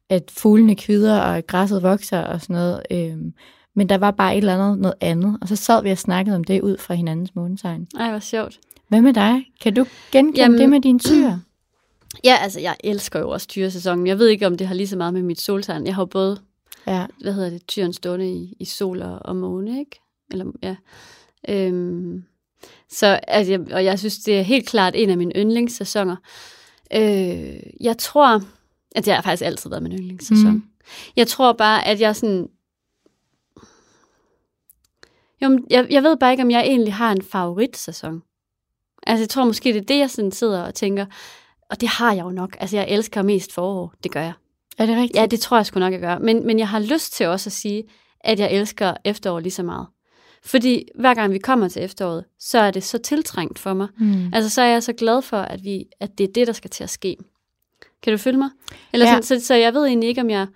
[SPEAKER 2] at fuglene kvider og at græsset vokser og sådan noget. Øhm, men der var bare et eller andet, noget andet. Og så sad vi og snakkede om det ud fra hinandens månetegn.
[SPEAKER 1] Ej, hvor sjovt.
[SPEAKER 2] Hvad med dig? Kan du genkende
[SPEAKER 1] Jamen-
[SPEAKER 2] Jamen, det med din tyr?
[SPEAKER 1] Ja, altså, jeg elsker jo også tyresæsonen. Jeg ved ikke, om det har lige så meget med mit soltegn. Jeg har jo både,
[SPEAKER 2] Ja.
[SPEAKER 1] hvad hedder det, tyren stående i, i sol og, og måne, ikke? Eller, ja. Øhm, så, altså, jeg, og jeg synes, det er helt klart en af mine yndlingssæsoner. Øh, jeg tror, at det har faktisk altid været min yndlingssæson.
[SPEAKER 2] Mm.
[SPEAKER 1] Jeg tror bare, at jeg sådan... Jo, jeg, jeg ved bare ikke, om jeg egentlig har en favoritsæson. Altså, jeg tror måske, det er det, jeg sådan sidder og tænker. Og det har jeg jo nok. Altså, jeg elsker mest forår. Det gør jeg.
[SPEAKER 2] Er det rigtigt?
[SPEAKER 1] Ja, det tror jeg sgu nok, jeg gør. Men, men jeg har lyst til også at sige, at jeg elsker efterår lige så meget. Fordi hver gang vi kommer til efteråret, så er det så tiltrængt for mig.
[SPEAKER 2] Mm.
[SPEAKER 1] Altså, så er jeg så glad for, at, vi, at det er det, der skal til at ske. Kan du følge mig? Eller
[SPEAKER 2] Ja.
[SPEAKER 1] sådan, så, så jeg ved egentlig ikke, om jeg...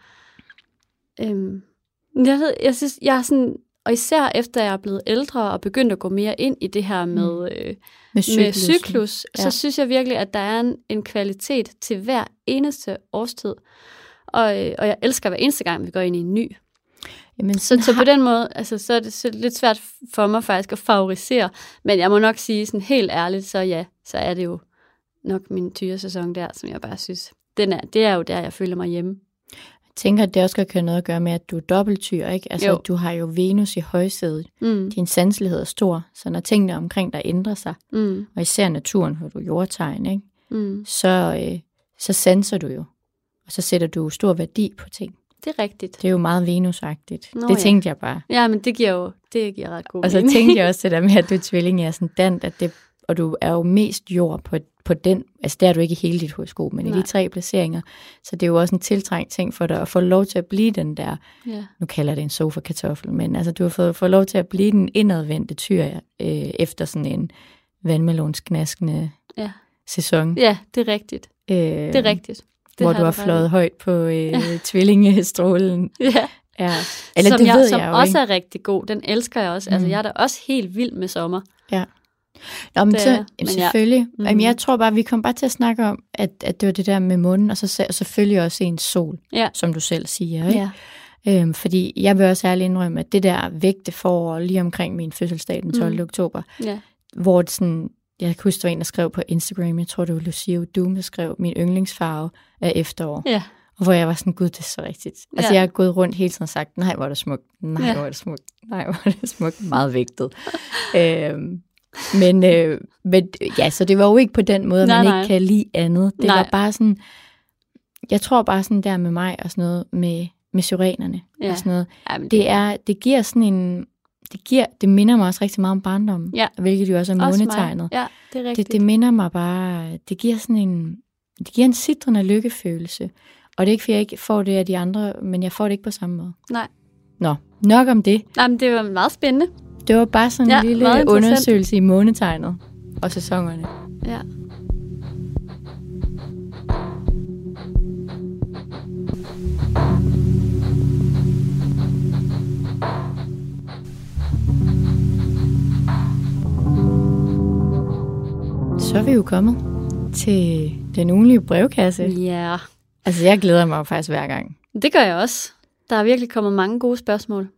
[SPEAKER 1] Øhm, jeg, ved, jeg synes, jeg er sådan... Og især efter jeg er blevet ældre og begyndt at gå mere ind i det her med, øh,
[SPEAKER 2] Med
[SPEAKER 1] med
[SPEAKER 2] cyklusen.
[SPEAKER 1] cyklus,
[SPEAKER 2] Ja.
[SPEAKER 1] så synes jeg virkelig, at der er en, en kvalitet til hver eneste årstid. Og, øh, og jeg elsker hver eneste gang, vi går ind i en ny.
[SPEAKER 2] Jamen,
[SPEAKER 1] Så, så på den måde, altså, så er det så lidt svært for mig faktisk at favorisere. Men jeg må nok sige sådan helt ærligt, så ja, så er det jo nok min tyresæson der, som jeg bare synes, den er, det er jo der, jeg føler mig hjemme.
[SPEAKER 2] Jeg tænker, at det også kan have noget at gøre med, at du er dobbelttyr, ikke? Altså,
[SPEAKER 1] Jo.
[SPEAKER 2] du har jo Venus i højsædet.
[SPEAKER 1] Mm,
[SPEAKER 2] Din sanselighed er stor, så når tingene omkring dig ændrer sig,
[SPEAKER 1] mm,
[SPEAKER 2] og især naturen, hvor du er jordtegn, ikke?
[SPEAKER 1] mm.
[SPEAKER 2] Så, øh, så sanser du jo. Og så sætter du stor værdi på ting.
[SPEAKER 1] Det er rigtigt.
[SPEAKER 2] Det er jo meget Venus-agtigt.
[SPEAKER 1] Nå
[SPEAKER 2] det
[SPEAKER 1] ja.
[SPEAKER 2] tænkte jeg bare.
[SPEAKER 1] Ja, men det giver jo det giver ret god
[SPEAKER 2] Og så
[SPEAKER 1] mening.
[SPEAKER 2] tænkte jeg også det der med, at du er tvilling i ascendant, at det, og du er jo mest jord på, på den, altså der er du ikke i hele dit horoskop, men
[SPEAKER 1] Nej.
[SPEAKER 2] i de tre placeringer. Så det er jo også en tiltrængt ting for dig at få lov til at blive den der,
[SPEAKER 1] Ja.
[SPEAKER 2] nu kalder det en sofa-kartoffel, men altså du har fået, fået lov til at blive den indadvendte tyr øh, efter sådan en vandmelonsknaskende
[SPEAKER 1] Ja.
[SPEAKER 2] sæson.
[SPEAKER 1] ja, det er rigtigt.
[SPEAKER 2] Øh,
[SPEAKER 1] Det er rigtigt. Det
[SPEAKER 2] hvor du har fløjet højt på øh, tvillingestrålen.
[SPEAKER 1] Ja.
[SPEAKER 2] Ja. Eller
[SPEAKER 1] som
[SPEAKER 2] det
[SPEAKER 1] jeg,
[SPEAKER 2] ved
[SPEAKER 1] som
[SPEAKER 2] jeg jo
[SPEAKER 1] også
[SPEAKER 2] ikke.
[SPEAKER 1] er rigtig god. Den elsker jeg også. Altså,
[SPEAKER 2] Mm.
[SPEAKER 1] jeg er da også helt vild med sommer.
[SPEAKER 2] Nå, men
[SPEAKER 1] Det
[SPEAKER 2] så,
[SPEAKER 1] men ja.
[SPEAKER 2] selvfølgelig. Mm. Jamen,
[SPEAKER 1] Mhm.
[SPEAKER 2] jeg tror bare, vi kom bare til at snakke om, at, at det var det der med munden, og så og selvfølgelig også ens sol,
[SPEAKER 1] Ja.
[SPEAKER 2] som du selv siger. Ikke? Øhm, fordi jeg vil også ærligt indrømme, at det der vægte for lige omkring min fødselsdag den 12. Mm. Oktober,
[SPEAKER 1] ja.
[SPEAKER 2] hvor det sådan, jeg kan huske, der var en, der skrev på Instagram, jeg tror det var Lucia Doom, der skrev, min yndlingsfarve er efterår.
[SPEAKER 1] Ja.
[SPEAKER 2] Og hvor jeg var sådan, gud, det er så rigtigt. Altså,
[SPEAKER 1] Ja.
[SPEAKER 2] jeg har gået rundt hele tiden og sagt, nej, hvor er det smukt, nej,
[SPEAKER 1] Ja.
[SPEAKER 2] hvor er det smukt, nej, hvor er det smukt, meget vægtet. øhm, men, øh, men ja, så det var jo ikke på den måde, at
[SPEAKER 1] Nej,
[SPEAKER 2] man
[SPEAKER 1] nej.
[SPEAKER 2] ikke kan lide andet. Det
[SPEAKER 1] Nej.
[SPEAKER 2] var bare sådan, jeg tror bare sådan der med mig og sådan noget, med, med syrenerne
[SPEAKER 1] Ja.
[SPEAKER 2] og sådan noget.
[SPEAKER 1] ja men
[SPEAKER 2] Det er, det giver sådan en, det, giver, det minder mig også rigtig meget om barndommen,
[SPEAKER 1] Ja.
[SPEAKER 2] hvilket jo også er månetegnet.
[SPEAKER 1] Ja, det er rigtigt.
[SPEAKER 2] Det, det minder mig bare, det giver sådan en, det giver en sidrende lykkefølelse. Og det er ikke, fordi jeg ikke får det af de andre, men jeg får det ikke på samme måde.
[SPEAKER 1] Nej.
[SPEAKER 2] Nå, nok om det.
[SPEAKER 1] Nej, men det var meget spændende.
[SPEAKER 2] Det var bare sådan
[SPEAKER 1] Ja,
[SPEAKER 2] en lille
[SPEAKER 1] meget interessant.
[SPEAKER 2] undersøgelse i månetegnet og sæsonerne.
[SPEAKER 1] Ja.
[SPEAKER 2] Så er vi jo kommet til den ugenlige brevkasse.
[SPEAKER 1] Ja,
[SPEAKER 2] Altså, jeg glæder mig jo faktisk hver gang.
[SPEAKER 1] det gør jeg også. Der er virkelig kommet mange gode spørgsmål.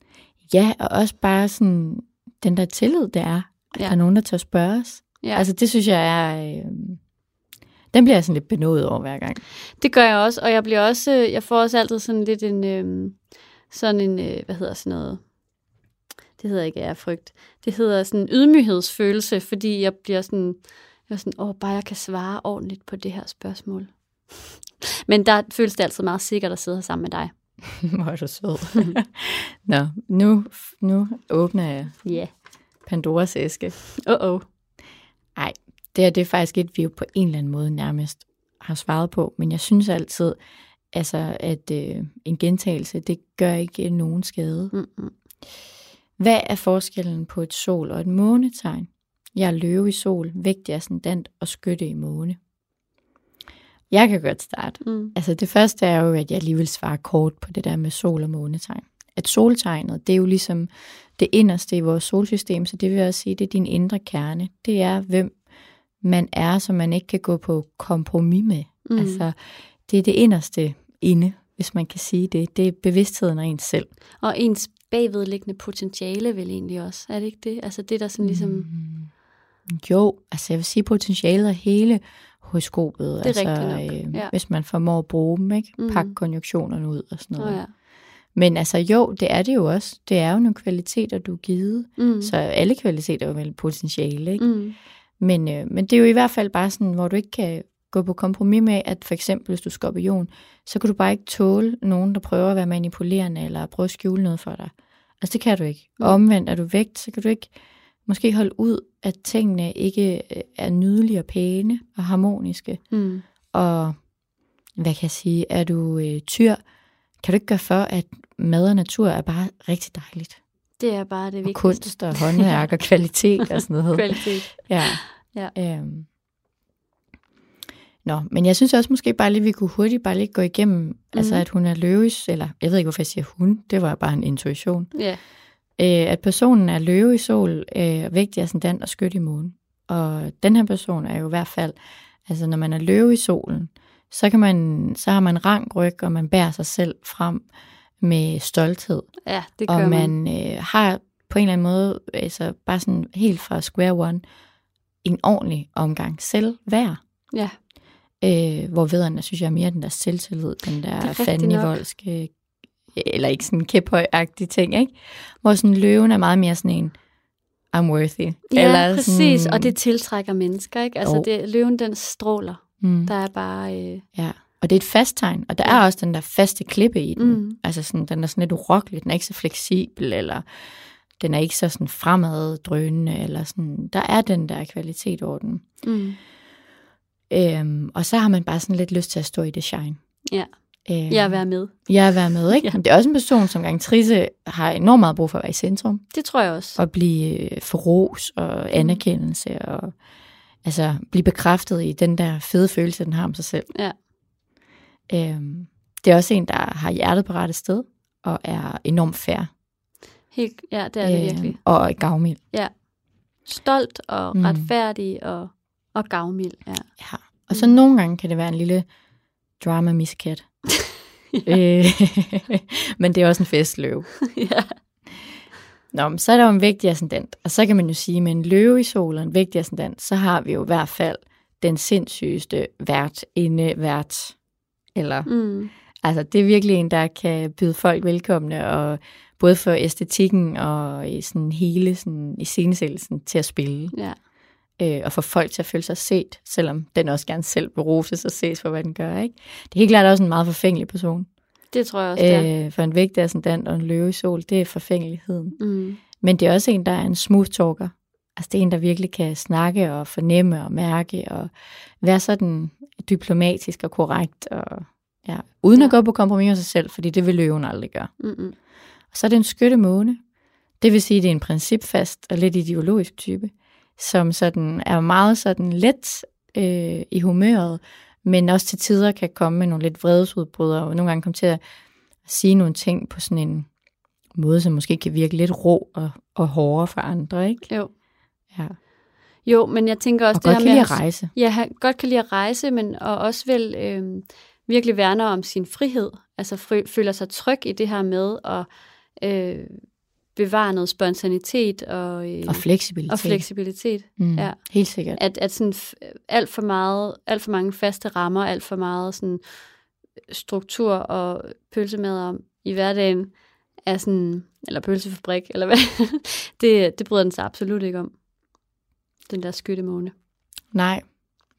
[SPEAKER 2] Ja, og også bare sådan den der tillid, det er, at
[SPEAKER 1] Ja.
[SPEAKER 2] der er nogen, der tør spørge os.
[SPEAKER 1] Ja.
[SPEAKER 2] Altså, det synes jeg er... Øh, den bliver jeg sådan lidt benådet over hver gang.
[SPEAKER 1] Det gør jeg også, og jeg bliver også, jeg får også altid sådan lidt en, øhm, sådan en, øh, hvad hedder sådan noget, det hedder ikke ærefrygt, det hedder sådan en ydmyghedsfølelse, fordi jeg bliver sådan, jeg er sådan, åh, bare jeg kan svare ordentligt på det her spørgsmål. Men der føles det altid meget sikkert at sidde her sammen med dig.
[SPEAKER 2] Hvor er du sød. Nå, nu, nu åbner jeg
[SPEAKER 1] Ja. Yeah.
[SPEAKER 2] Pandoras æske.
[SPEAKER 1] Uh-oh.
[SPEAKER 2] Nej, det er, det er faktisk et, vi jo på en eller anden måde nærmest har svaret på, men jeg synes altid, altså, at øh, en gentagelse, det gør ikke nogen skade.
[SPEAKER 1] Mm-mm.
[SPEAKER 2] Hvad er forskellen på et sol og et månetegn? Jeg er løve i sol, vægtig ascendant og skytte i måne. Jeg kan godt starte.
[SPEAKER 1] Mm.
[SPEAKER 2] Altså det første er jo, at jeg lige vil svare kort på det der med sol- og månetegn. At soltegnet, det er jo ligesom det inderste i vores solsystem, så det vil også sige, det er din indre kerne. Det er, hvem man er, som man ikke kan gå på kompromis med.
[SPEAKER 1] Mm.
[SPEAKER 2] Altså, det er det inderste inde, hvis man kan sige det. Det er bevidstheden af ens selv.
[SPEAKER 1] Og ens bagvedliggende potentiale vel egentlig også, er det ikke det? Altså det, der sådan ligesom...
[SPEAKER 2] Mm. Jo, altså jeg vil sige, potentialet er hele horoskopet.
[SPEAKER 1] Det er
[SPEAKER 2] altså, øh,
[SPEAKER 1] ja.
[SPEAKER 2] Hvis man formår at bruge dem, ikke?
[SPEAKER 1] Mhm.
[SPEAKER 2] Pakke konjunktionerne ud og sådan noget.
[SPEAKER 1] ja.
[SPEAKER 2] Men altså jo, det er det jo også. Det er jo nogle kvaliteter, du er givet.
[SPEAKER 1] Mm.
[SPEAKER 2] Så alle kvaliteter er jo vel potentiale, ikke?
[SPEAKER 1] Mm.
[SPEAKER 2] Men, øh, men det er jo i hvert fald bare sådan, hvor du ikke kan gå på kompromis med, at for eksempel, hvis du er skorpion, så kan du bare ikke tåle nogen, der prøver at være manipulerende, eller prøve at skjule noget for dig. Altså det kan du ikke.
[SPEAKER 1] Mm.
[SPEAKER 2] Og omvendt er du vægt, så kan du ikke måske holde ud, at tingene ikke øh, er nydelige og pæne og harmoniske.
[SPEAKER 1] Mm.
[SPEAKER 2] Og hvad kan jeg sige, er du øh, tyr, kan du ikke gøre for, at mad og natur er bare rigtig dejligt.
[SPEAKER 1] Det er bare det
[SPEAKER 2] Og
[SPEAKER 1] vigtigste.
[SPEAKER 2] kunst og håndværk og kvalitet og sådan noget.
[SPEAKER 1] Kvalitet.
[SPEAKER 2] Ja.
[SPEAKER 1] Ja.
[SPEAKER 2] Øhm. Nå, men jeg synes også måske bare lige, vi kunne hurtigt bare lige gå igennem, mm. altså at hun er løves, eller jeg ved ikke, hvorfor jeg siger hun, det var bare en intuition.
[SPEAKER 1] Ja.
[SPEAKER 2] Øh, at personen er løve i sol, øh, vægtig ascendant og skyt i månen. Og den her person er jo i hvert fald, altså når man er løve i solen, så, kan man, så har man rank ryg, og man bærer sig selv frem med stolthed.
[SPEAKER 1] ja, det gør
[SPEAKER 2] Og
[SPEAKER 1] man.
[SPEAKER 2] man øh, har på en eller anden måde, altså bare sådan helt fra square one, en ordentlig omgang selvværd.
[SPEAKER 1] Ja.
[SPEAKER 2] Øh, hvor vederne, synes jeg, er mere den der selvtillid, den der fandenivoldske, eller ikke sådan kæphøjagtige ting, ikke? Hvor sådan løven er meget mere sådan en, I'm worthy.
[SPEAKER 1] Ja,
[SPEAKER 2] eller
[SPEAKER 1] præcis.
[SPEAKER 2] Sådan,
[SPEAKER 1] Og det tiltrækker mennesker, ikke? Altså, det, løven, den stråler.
[SPEAKER 2] mm,
[SPEAKER 1] Der er bare... Øh,
[SPEAKER 2] ja. Og det er et fast tegn, og der
[SPEAKER 1] Ja.
[SPEAKER 2] er også den der faste klippe i den.
[SPEAKER 1] Mm.
[SPEAKER 2] Altså sådan, den er sådan lidt urokkelig, den er ikke så fleksibel, eller den er ikke så sådan fremaddrønende, eller sådan. Der er den der kvalitet over den.
[SPEAKER 1] mm.
[SPEAKER 2] Øhm, og så har man bare sådan lidt lyst til at stå i det shine.
[SPEAKER 1] Ja. Jeg er være med.
[SPEAKER 2] Jeg er være med, ikke?
[SPEAKER 1] Ja.
[SPEAKER 2] Ja. Det er også en person, som gang Trisse har enormt meget brug for at være i centrum,
[SPEAKER 1] Det tror jeg også.
[SPEAKER 2] og blive øh, for ros og anerkendelse, og altså blive bekræftet i den der fede følelse, den har om sig selv.
[SPEAKER 1] Ja.
[SPEAKER 2] Øhm, det er også en, der har hjertet på rette sted, og er enormt fair.
[SPEAKER 1] Helt, ja, det er det virkelig.
[SPEAKER 2] Og gavmild.
[SPEAKER 1] Stolt og
[SPEAKER 2] Mm.
[SPEAKER 1] retfærdig og, og gavmild. Ja.
[SPEAKER 2] Ja. Og så nogle gange kan det være en lille drama miskat. øh, men det er også en festløve.
[SPEAKER 1] ja.
[SPEAKER 2] Nå, men så er der jo en vigtig ascendant, og så kan man jo sige, med en løve i sol og en vigtig ascendant, så har vi jo i hvert fald den sindssygeste vært inde vært. Eller,
[SPEAKER 1] Mm.
[SPEAKER 2] altså det er virkelig en, der kan byde folk velkomne, og både for æstetikken og i sådan hele sådan, i scenesættelsen til at spille,
[SPEAKER 1] ja.
[SPEAKER 2] Øh, og få folk til at føle sig set, selvom den også gerne selv vil roses og ses for, hvad den gør. Ikke? Det er helt klart også en meget forfængelig person.
[SPEAKER 1] Det tror jeg også, det er.
[SPEAKER 2] Øh, for en vigtig ascendant og en løve i sol, det er forfængeligheden.
[SPEAKER 1] Mm.
[SPEAKER 2] Men det er også en, der er en smooth talker. Altså det er en, der virkelig kan snakke og fornemme og mærke og være sådan diplomatisk og korrekt. Og, ja, uden ja. at gå på kompromis med sig selv, fordi det vil løven aldrig gøre.
[SPEAKER 1] Mm-mm.
[SPEAKER 2] Og så er det en skyttemåne. Det vil sige, at det er en principfast og lidt ideologisk type, som sådan er meget sådan let øh, i humøret, men også til tider kan komme med nogle lidt vredesudbrud, og nogle gange komme til at sige nogle ting på sådan en måde, som måske kan virke lidt rå og, og hårdere for andre, ikke?
[SPEAKER 1] Jo.
[SPEAKER 2] Ja.
[SPEAKER 1] jo, men jeg tænker også
[SPEAKER 2] Og
[SPEAKER 1] det
[SPEAKER 2] godt
[SPEAKER 1] her
[SPEAKER 2] kan
[SPEAKER 1] med
[SPEAKER 2] lide
[SPEAKER 1] at
[SPEAKER 2] rejse.
[SPEAKER 1] Ja, han godt kan lide at rejse, men og også vel øh, virkelig værner om sin frihed. Altså fri, føler sig tryg i det her med at øh, bevare noget spontanitet og, øh,
[SPEAKER 2] Og fleksibilitet.
[SPEAKER 1] og fleksibilitet.
[SPEAKER 2] Mm,
[SPEAKER 1] ja.
[SPEAKER 2] Helt sikkert.
[SPEAKER 1] At, at sådan alt for meget, alt for mange faste rammer, alt for meget sådan struktur og pølsemad om i hverdagen er sådan, eller pølsefabrik, eller hvad, det, det bryder den sig absolut ikke om. Den der skyttemåne.
[SPEAKER 2] Nej,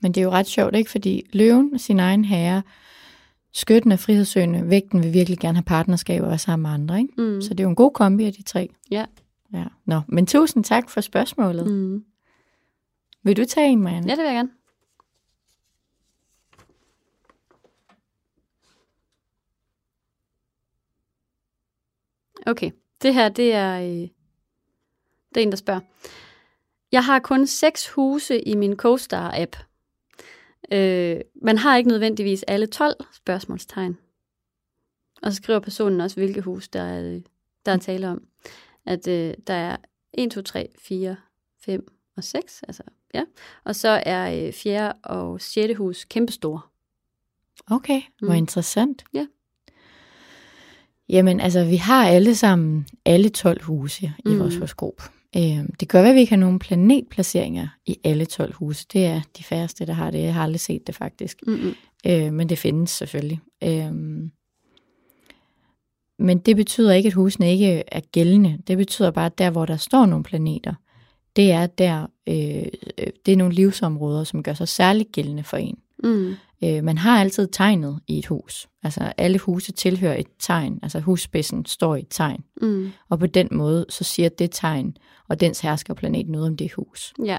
[SPEAKER 2] men det er jo ret sjovt, ikke? Fordi løven, sin egen herre, skytten er frihedssøgende, vægten vil virkelig gerne have partnerskab og sammen med andre. Ikke?
[SPEAKER 1] Mm.
[SPEAKER 2] Så det er jo en god kombi af de tre.
[SPEAKER 1] Ja.
[SPEAKER 2] ja. Nå, men tusind tak for spørgsmålet. Mm.
[SPEAKER 1] Mm.
[SPEAKER 2] Vil du tage en, Marianne?
[SPEAKER 1] Ja, det vil jeg gerne. Okay, det her, det er, øh, det er en, der spørger. Jeg har kun seks huse i min CoStar-app. Øh, man har ikke nødvendigvis alle 12 spørgsmålstegn. Og så skriver personen også, hvilke hus der er, der er tale om. At øh, der er 1, 2, 3, 4, 5 og 6. Altså, ja. Og så er øh, fjerde og sjette hus kæmpestore.
[SPEAKER 2] Okay, hvor
[SPEAKER 1] Mm.
[SPEAKER 2] interessant.
[SPEAKER 1] Ja.
[SPEAKER 2] Jamen, altså, vi har alle sammen alle 12 huse i
[SPEAKER 1] Mm.
[SPEAKER 2] vores horoskop. Øh, det være, at vi ikke har nogen planetplaceringer i alle 12 huse. Det er de færreste, der har det. Jeg har aldrig set det faktisk.
[SPEAKER 1] Mm-mm.
[SPEAKER 2] Øh, men det findes selvfølgelig. Øh, men det betyder ikke, at husene ikke er gældende. Det betyder bare, at der, hvor der står nogle planeter, det er der, øh, øh, det er nogle livsområder, som gør sig særligt gældende for en.
[SPEAKER 1] Mm.
[SPEAKER 2] Øh, man har altid tegnet i et hus. Altså alle huse tilhører et tegn. Altså husspidsen står i et tegn.
[SPEAKER 1] Mm.
[SPEAKER 2] Og på den måde, så siger det tegn og dens herskerplanet noget om det hus.
[SPEAKER 1] Ja.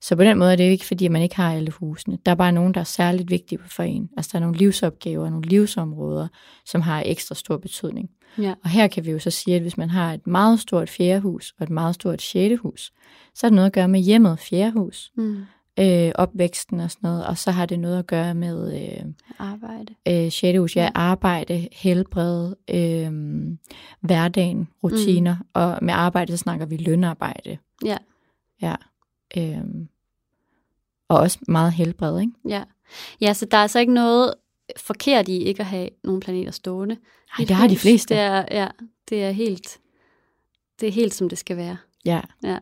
[SPEAKER 2] Så på den måde er det jo ikke, fordi man ikke har alle husene. Der er bare nogen, der er særligt vigtige for en. Altså der er nogle livsopgaver, nogle livsområder, som har ekstra stor betydning.
[SPEAKER 1] Ja.
[SPEAKER 2] Og her kan vi jo så sige, at hvis man har et meget stort fjerde hus og et meget stort sjette hus, så har det noget at gøre med hjemmet fjerde hus,
[SPEAKER 1] Mm.
[SPEAKER 2] Øh, opvæksten og sådan noget. Og så har det noget at gøre med øh,
[SPEAKER 1] Arbejde.
[SPEAKER 2] øh, sjette hus, ja, arbejde, helbred, øh, hverdagen, rutiner. Mm. Og med arbejde, så snakker vi lønarbejde.
[SPEAKER 1] Ja.
[SPEAKER 2] Ja. Øh, og også meget helbred, ikke?
[SPEAKER 1] Ja. ja, så der er altså ikke noget forkert i ikke at have nogle planeter stående.
[SPEAKER 2] Nej, det har de fleste.
[SPEAKER 1] Det er, ja, det er helt, det er helt som det skal være.
[SPEAKER 2] Ja.
[SPEAKER 1] Ja.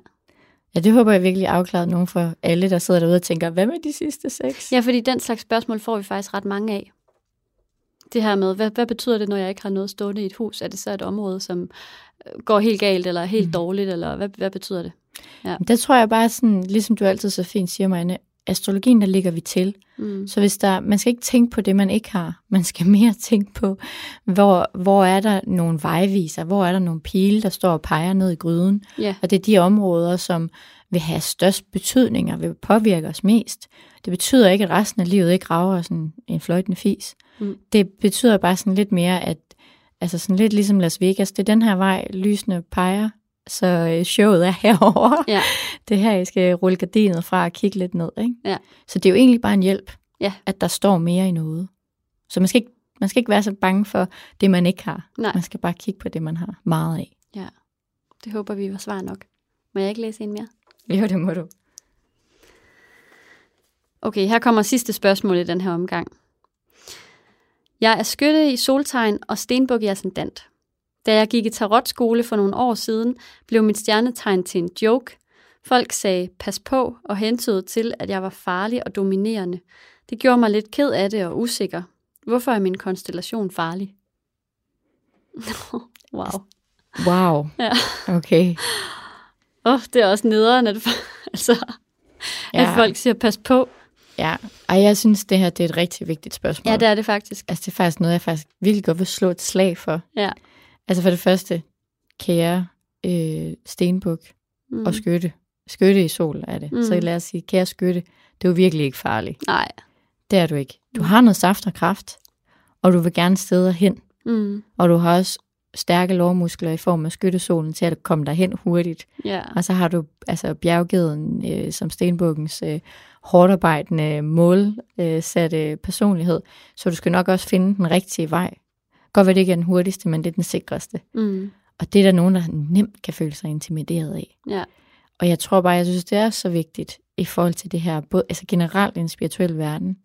[SPEAKER 2] Ja, det håber jeg virkelig afklaret nogen for alle, der sidder derude og tænker, hvad med de sidste seks?
[SPEAKER 1] Ja, fordi den slags spørgsmål får vi faktisk ret mange af. Det her med, hvad, hvad betyder det, når jeg ikke har noget stående i et hus? Er det så et område, som øh, går helt galt, eller er helt
[SPEAKER 2] Mm.
[SPEAKER 1] dårligt, eller hvad, hvad betyder det?
[SPEAKER 2] Der tror jeg bare sådan, ligesom du altid så fint siger, Marianne, astrologien, der ligger vi til.
[SPEAKER 1] Mm.
[SPEAKER 2] Så hvis der, man skal ikke tænke på det, man ikke har. Man skal mere tænke på, hvor, hvor er der nogle vejviser, hvor er der nogle pile, der står og peger ned i gryden.
[SPEAKER 1] Ja,
[SPEAKER 2] Og det er de områder, som vil have størst betydning og vil påvirke os mest. Det betyder ikke, at resten af livet ikke rager sådan en fløjtende fis.
[SPEAKER 1] Mm.
[SPEAKER 2] Det betyder bare sådan lidt mere, at altså sådan lidt ligesom Las Vegas, det er den her vej, lysene peger, så øh, showet er herover.
[SPEAKER 1] Ja.
[SPEAKER 2] Det er her, I skal rulle gardinet fra og kigge lidt ned. Ikke?
[SPEAKER 1] Ja.
[SPEAKER 2] Så det er jo egentlig bare en hjælp,
[SPEAKER 1] Ja.
[SPEAKER 2] at der står mere i noget. Så man skal, ikke, man skal ikke være så bange for det, man ikke har.
[SPEAKER 1] Nej.
[SPEAKER 2] Man skal bare kigge på det, man har meget af.
[SPEAKER 1] det håber vi var svar nok. Må jeg ikke læse en mere?
[SPEAKER 2] Jo, det må du.
[SPEAKER 1] Okay, her kommer sidste spørgsmål i den her omgang. Jeg er skytte i soltegn og stenbuk i ascendant. Da jeg gik i tarotskole for nogle år siden, blev mit stjernetegn til en joke. Folk sagde, pas på, og hentede til, at jeg var farlig og dominerende. Det gjorde mig lidt ked af det og usikker. Hvorfor er min konstellation farlig? wow.
[SPEAKER 2] Wow.
[SPEAKER 1] Ja.
[SPEAKER 2] Okay.
[SPEAKER 1] Åh, oh, det er også nederen, at, altså, ja. at folk siger, pas på.
[SPEAKER 2] Ja, og jeg synes, det her det er et rigtig vigtigt spørgsmål.
[SPEAKER 1] Ja, det er det faktisk.
[SPEAKER 2] Altså, det er faktisk noget, jeg faktisk virkelig godt vil slå et slag for.
[SPEAKER 1] Ja.
[SPEAKER 2] Altså for det første, kære øh, stenbuk
[SPEAKER 1] Mm.
[SPEAKER 2] og skytte. Skytte i sol er det. Mm. Så lad os sige, kære skytte, det er jo virkelig ikke farligt.
[SPEAKER 1] Nej.
[SPEAKER 2] Det er du ikke. Du har noget saft og kraft, og du vil gerne steder hen.
[SPEAKER 1] Mm.
[SPEAKER 2] Og du har også stærke lårmuskler i form af skyttesolen til at komme derhen hurtigt.
[SPEAKER 1] Ja.
[SPEAKER 2] Og så har du altså bjerggeden øh, som stenbukkens øh, hårdarbejdende målsatte øh, personlighed. Så du skal nok også finde den rigtige vej. Godt være det ikke er den hurtigste, men det er den sikreste.
[SPEAKER 1] Mm.
[SPEAKER 2] Og det er der nogen, der nemt kan føle sig intimideret af.
[SPEAKER 1] Ja.
[SPEAKER 2] Og jeg tror bare, jeg synes, det er så vigtigt i forhold til det her, både altså generelt i en spirituel verden,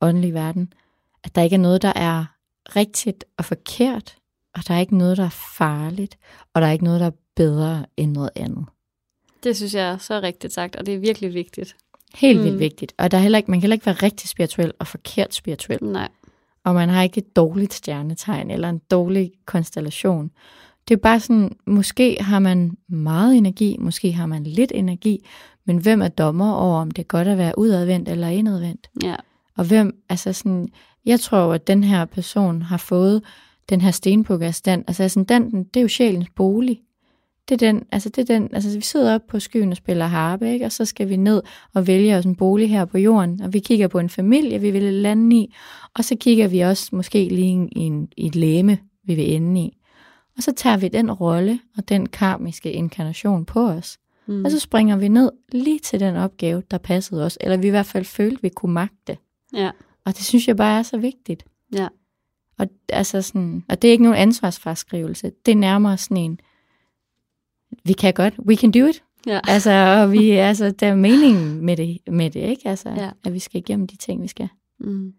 [SPEAKER 2] åndelig verden, at der ikke er noget, der er rigtigt og forkert, og der er ikke noget, der er farligt, og der er ikke noget, der er bedre end noget andet.
[SPEAKER 1] Det synes jeg er så rigtigt sagt, og det er virkelig vigtigt.
[SPEAKER 2] Helt vildt
[SPEAKER 1] Mm.
[SPEAKER 2] vigtigt. Og der er heller ikke, man kan heller ikke være rigtig spirituel og forkert spirituel.
[SPEAKER 1] Nej.
[SPEAKER 2] Og man har ikke et dårligt stjernetegn eller en dårlig konstellation. Det er bare sådan, måske har man meget energi, måske har man lidt energi, men hvem er dommer over, om det er godt at være udadvendt eller indadvendt?
[SPEAKER 1] Ja.
[SPEAKER 2] Og hvem, altså sådan, jeg tror at den her person har fået den her stenbuk af stand. Altså ascendanten, det er jo sjælens bolig. Det er den, altså det er den, altså vi sidder op på skyen og spiller harpe, ikke? og så skal vi ned og vælge os en bolig her på jorden, og vi kigger på en familie, vi vil lande i, og så kigger vi også måske lige i, en, i et læme, vi vil ende i. Og så tager vi den rolle og den karmiske inkarnation på os, mm. og så springer vi ned lige til den opgave, der passede os, eller vi i hvert fald følte, vi kunne magte.
[SPEAKER 1] Ja.
[SPEAKER 2] Og det synes jeg bare er så vigtigt.
[SPEAKER 1] Ja.
[SPEAKER 2] Og, altså sådan, og det er ikke nogen ansvarsfraskrivelse. Det er nærmere sådan en, vi kan godt, we can do it.
[SPEAKER 1] Ja.
[SPEAKER 2] Altså, og vi, altså, der er meningen med det, med det ikke? Altså,
[SPEAKER 1] Ja.
[SPEAKER 2] at vi skal igennem de ting, vi skal.
[SPEAKER 1] Mm.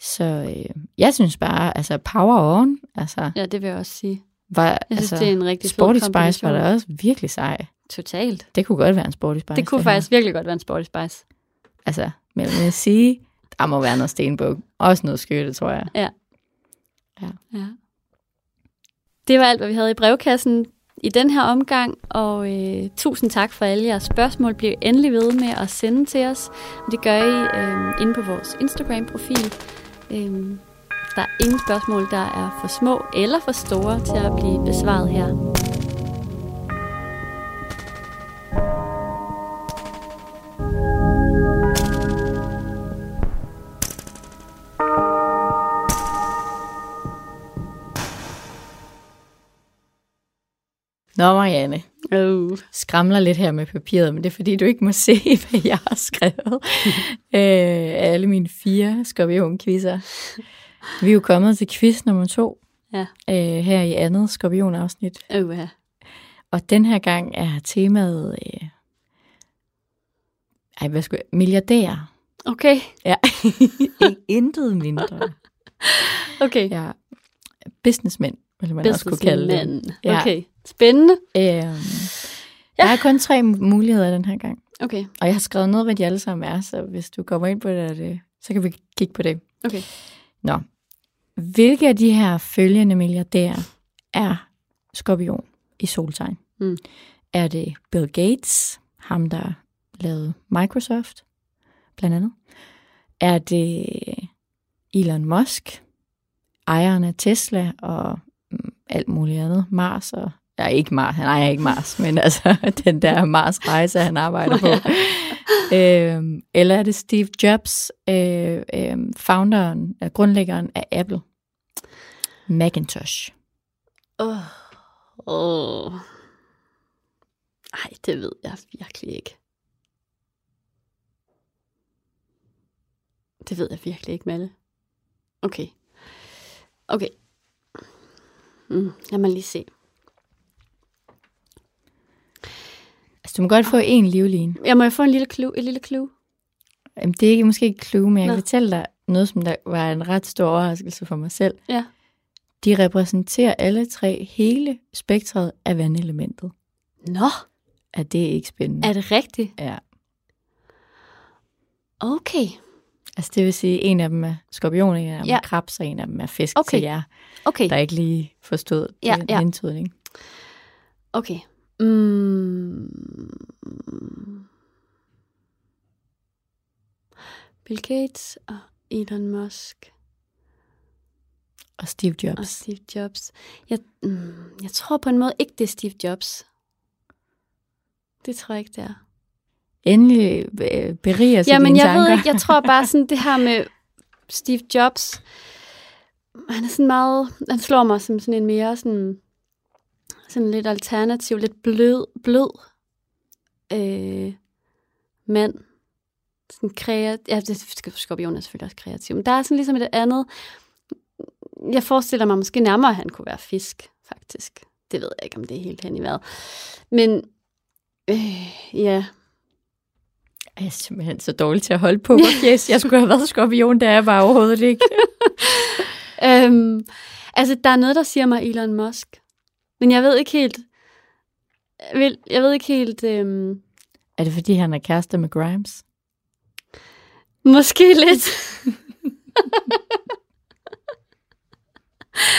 [SPEAKER 2] Så øh, jeg synes bare, altså, power on, altså,
[SPEAKER 1] ja, det vil jeg også sige.
[SPEAKER 2] var,
[SPEAKER 1] Jeg synes,
[SPEAKER 2] altså,
[SPEAKER 1] det er en rigtig
[SPEAKER 2] Sporty Spice var da også virkelig sej.
[SPEAKER 1] Totalt.
[SPEAKER 2] Det kunne godt være en Sporty Spice.
[SPEAKER 1] Det kunne
[SPEAKER 2] her.
[SPEAKER 1] faktisk virkelig godt være en Sporty Spice.
[SPEAKER 2] Altså, men jeg vil sige, der må være noget stenbuk. Også noget skytte, tror jeg.
[SPEAKER 1] Ja. Det var alt, hvad vi havde i brevkassen i den her omgang, og øh, tusind tak for alle jeres spørgsmål. Bliv endelig ved med at sende til os, og det gør I øh, inde på vores Instagram-profil. Øh, der er ingen spørgsmål, der er for små eller for store til at blive besvaret her.
[SPEAKER 2] Nå, Marianne,
[SPEAKER 1] Oh.
[SPEAKER 2] skramler lidt her med papiret, men det er fordi, du ikke må se, hvad jeg har skrevet. øh, alle mine fire skorpion-quizzer. Vi er jo kommet til quiz nummer to,
[SPEAKER 1] Ja.
[SPEAKER 2] øh, her i andet skorpion-afsnit.
[SPEAKER 1] Oh, ja.
[SPEAKER 2] Og den her gang er temaet... Øh, ej, hvad skulle jeg? Milliardærer.
[SPEAKER 1] Okay,
[SPEAKER 2] Ja, intet mindre.
[SPEAKER 1] okay.
[SPEAKER 2] Ja, businessmænd, vil man også kunne kalde det. Ja.
[SPEAKER 1] Okay, spændende.
[SPEAKER 2] Øhm, Der er kun tre muligheder den her gang.
[SPEAKER 1] Okay,
[SPEAKER 2] Og jeg har skrevet ned, hvad de alle sammen er, så hvis du kommer ind på det, det så kan vi kigge på det.
[SPEAKER 1] okay.
[SPEAKER 2] Nå. Hvilke af de her følgende milliardærer er skorpion i soltegn?
[SPEAKER 1] Mm.
[SPEAKER 2] Er det Bill Gates, ham der lavede Microsoft, blandt andet? Er det Elon Musk, ejeren af Tesla og mm, alt muligt andet, Mars og Ja, ikke Mars, ejer ikke Mars, men altså den der Mars-rejse, han arbejder på. øhm, eller er det Steve Jobs, øh, øh, founderen, grundlæggeren af Apple? Macintosh.
[SPEAKER 1] Åh. Oh. Ej, det ved jeg virkelig ikke. Det ved jeg virkelig ikke, Malle. Okay. Okay. Mm, lad mig lige se.
[SPEAKER 2] Altså, du må godt få en livline.
[SPEAKER 1] Jeg må jo få en lille clue. Et lille clue.
[SPEAKER 2] Jamen, det er ikke, måske ikke clue, men jeg
[SPEAKER 1] Nå.
[SPEAKER 2] kan fortælle dig noget, som der var en ret stor overraskelse for mig selv.
[SPEAKER 1] Ja.
[SPEAKER 2] De repræsenterer alle tre hele spektret af vandelementet.
[SPEAKER 1] Nå,
[SPEAKER 2] Er det ikke spændende?
[SPEAKER 1] er det rigtigt?
[SPEAKER 2] Ja.
[SPEAKER 1] Okay.
[SPEAKER 2] Altså, det vil sige, en af dem er skorpion, en af dem
[SPEAKER 1] Ja.
[SPEAKER 2] er krebs, og en af dem er fisk
[SPEAKER 1] Okay.
[SPEAKER 2] til jer,
[SPEAKER 1] Okay.
[SPEAKER 2] der ikke lige forstod
[SPEAKER 1] Ja,
[SPEAKER 2] den
[SPEAKER 1] ja.
[SPEAKER 2] hentydning.
[SPEAKER 1] Okay. Mm. Bill Gates og Elon Musk
[SPEAKER 2] Og Steve
[SPEAKER 1] og
[SPEAKER 2] Jobs.
[SPEAKER 1] Steve Jobs. Jeg, mm, jeg tror på en måde ikke, det er Steve Jobs. Det tror jeg ikke, det er.
[SPEAKER 2] Endelig øh, beriger sig
[SPEAKER 1] Jamen, jeg
[SPEAKER 2] tanker.
[SPEAKER 1] ved ikke, jeg tror bare sådan det her med Steve Jobs. Han er sådan meget, han slår mig som sådan en mere sådan, sådan lidt alternativ, lidt blød, blød øh, mand. Sådan kreativ, ja, det skorpion er selvfølgelig også kreativ, men der er sådan ligesom et andet, jeg forestiller mig måske nærmere, at han kunne være fisk, faktisk. Det ved jeg ikke, om det er helt hen i vejret. Men, øh, ja,
[SPEAKER 2] Jeg er simpelthen så dårlig til at holde på. Yes, jeg skulle have været skorpion, det er jeg bare overhovedet ikke.
[SPEAKER 1] Øhm, altså, der er noget, der siger mig Elon Musk. Men jeg ved ikke helt... Jeg ved, ikke helt... Øhm,
[SPEAKER 2] er det fordi, han er kæreste med Grimes?
[SPEAKER 1] måske lidt...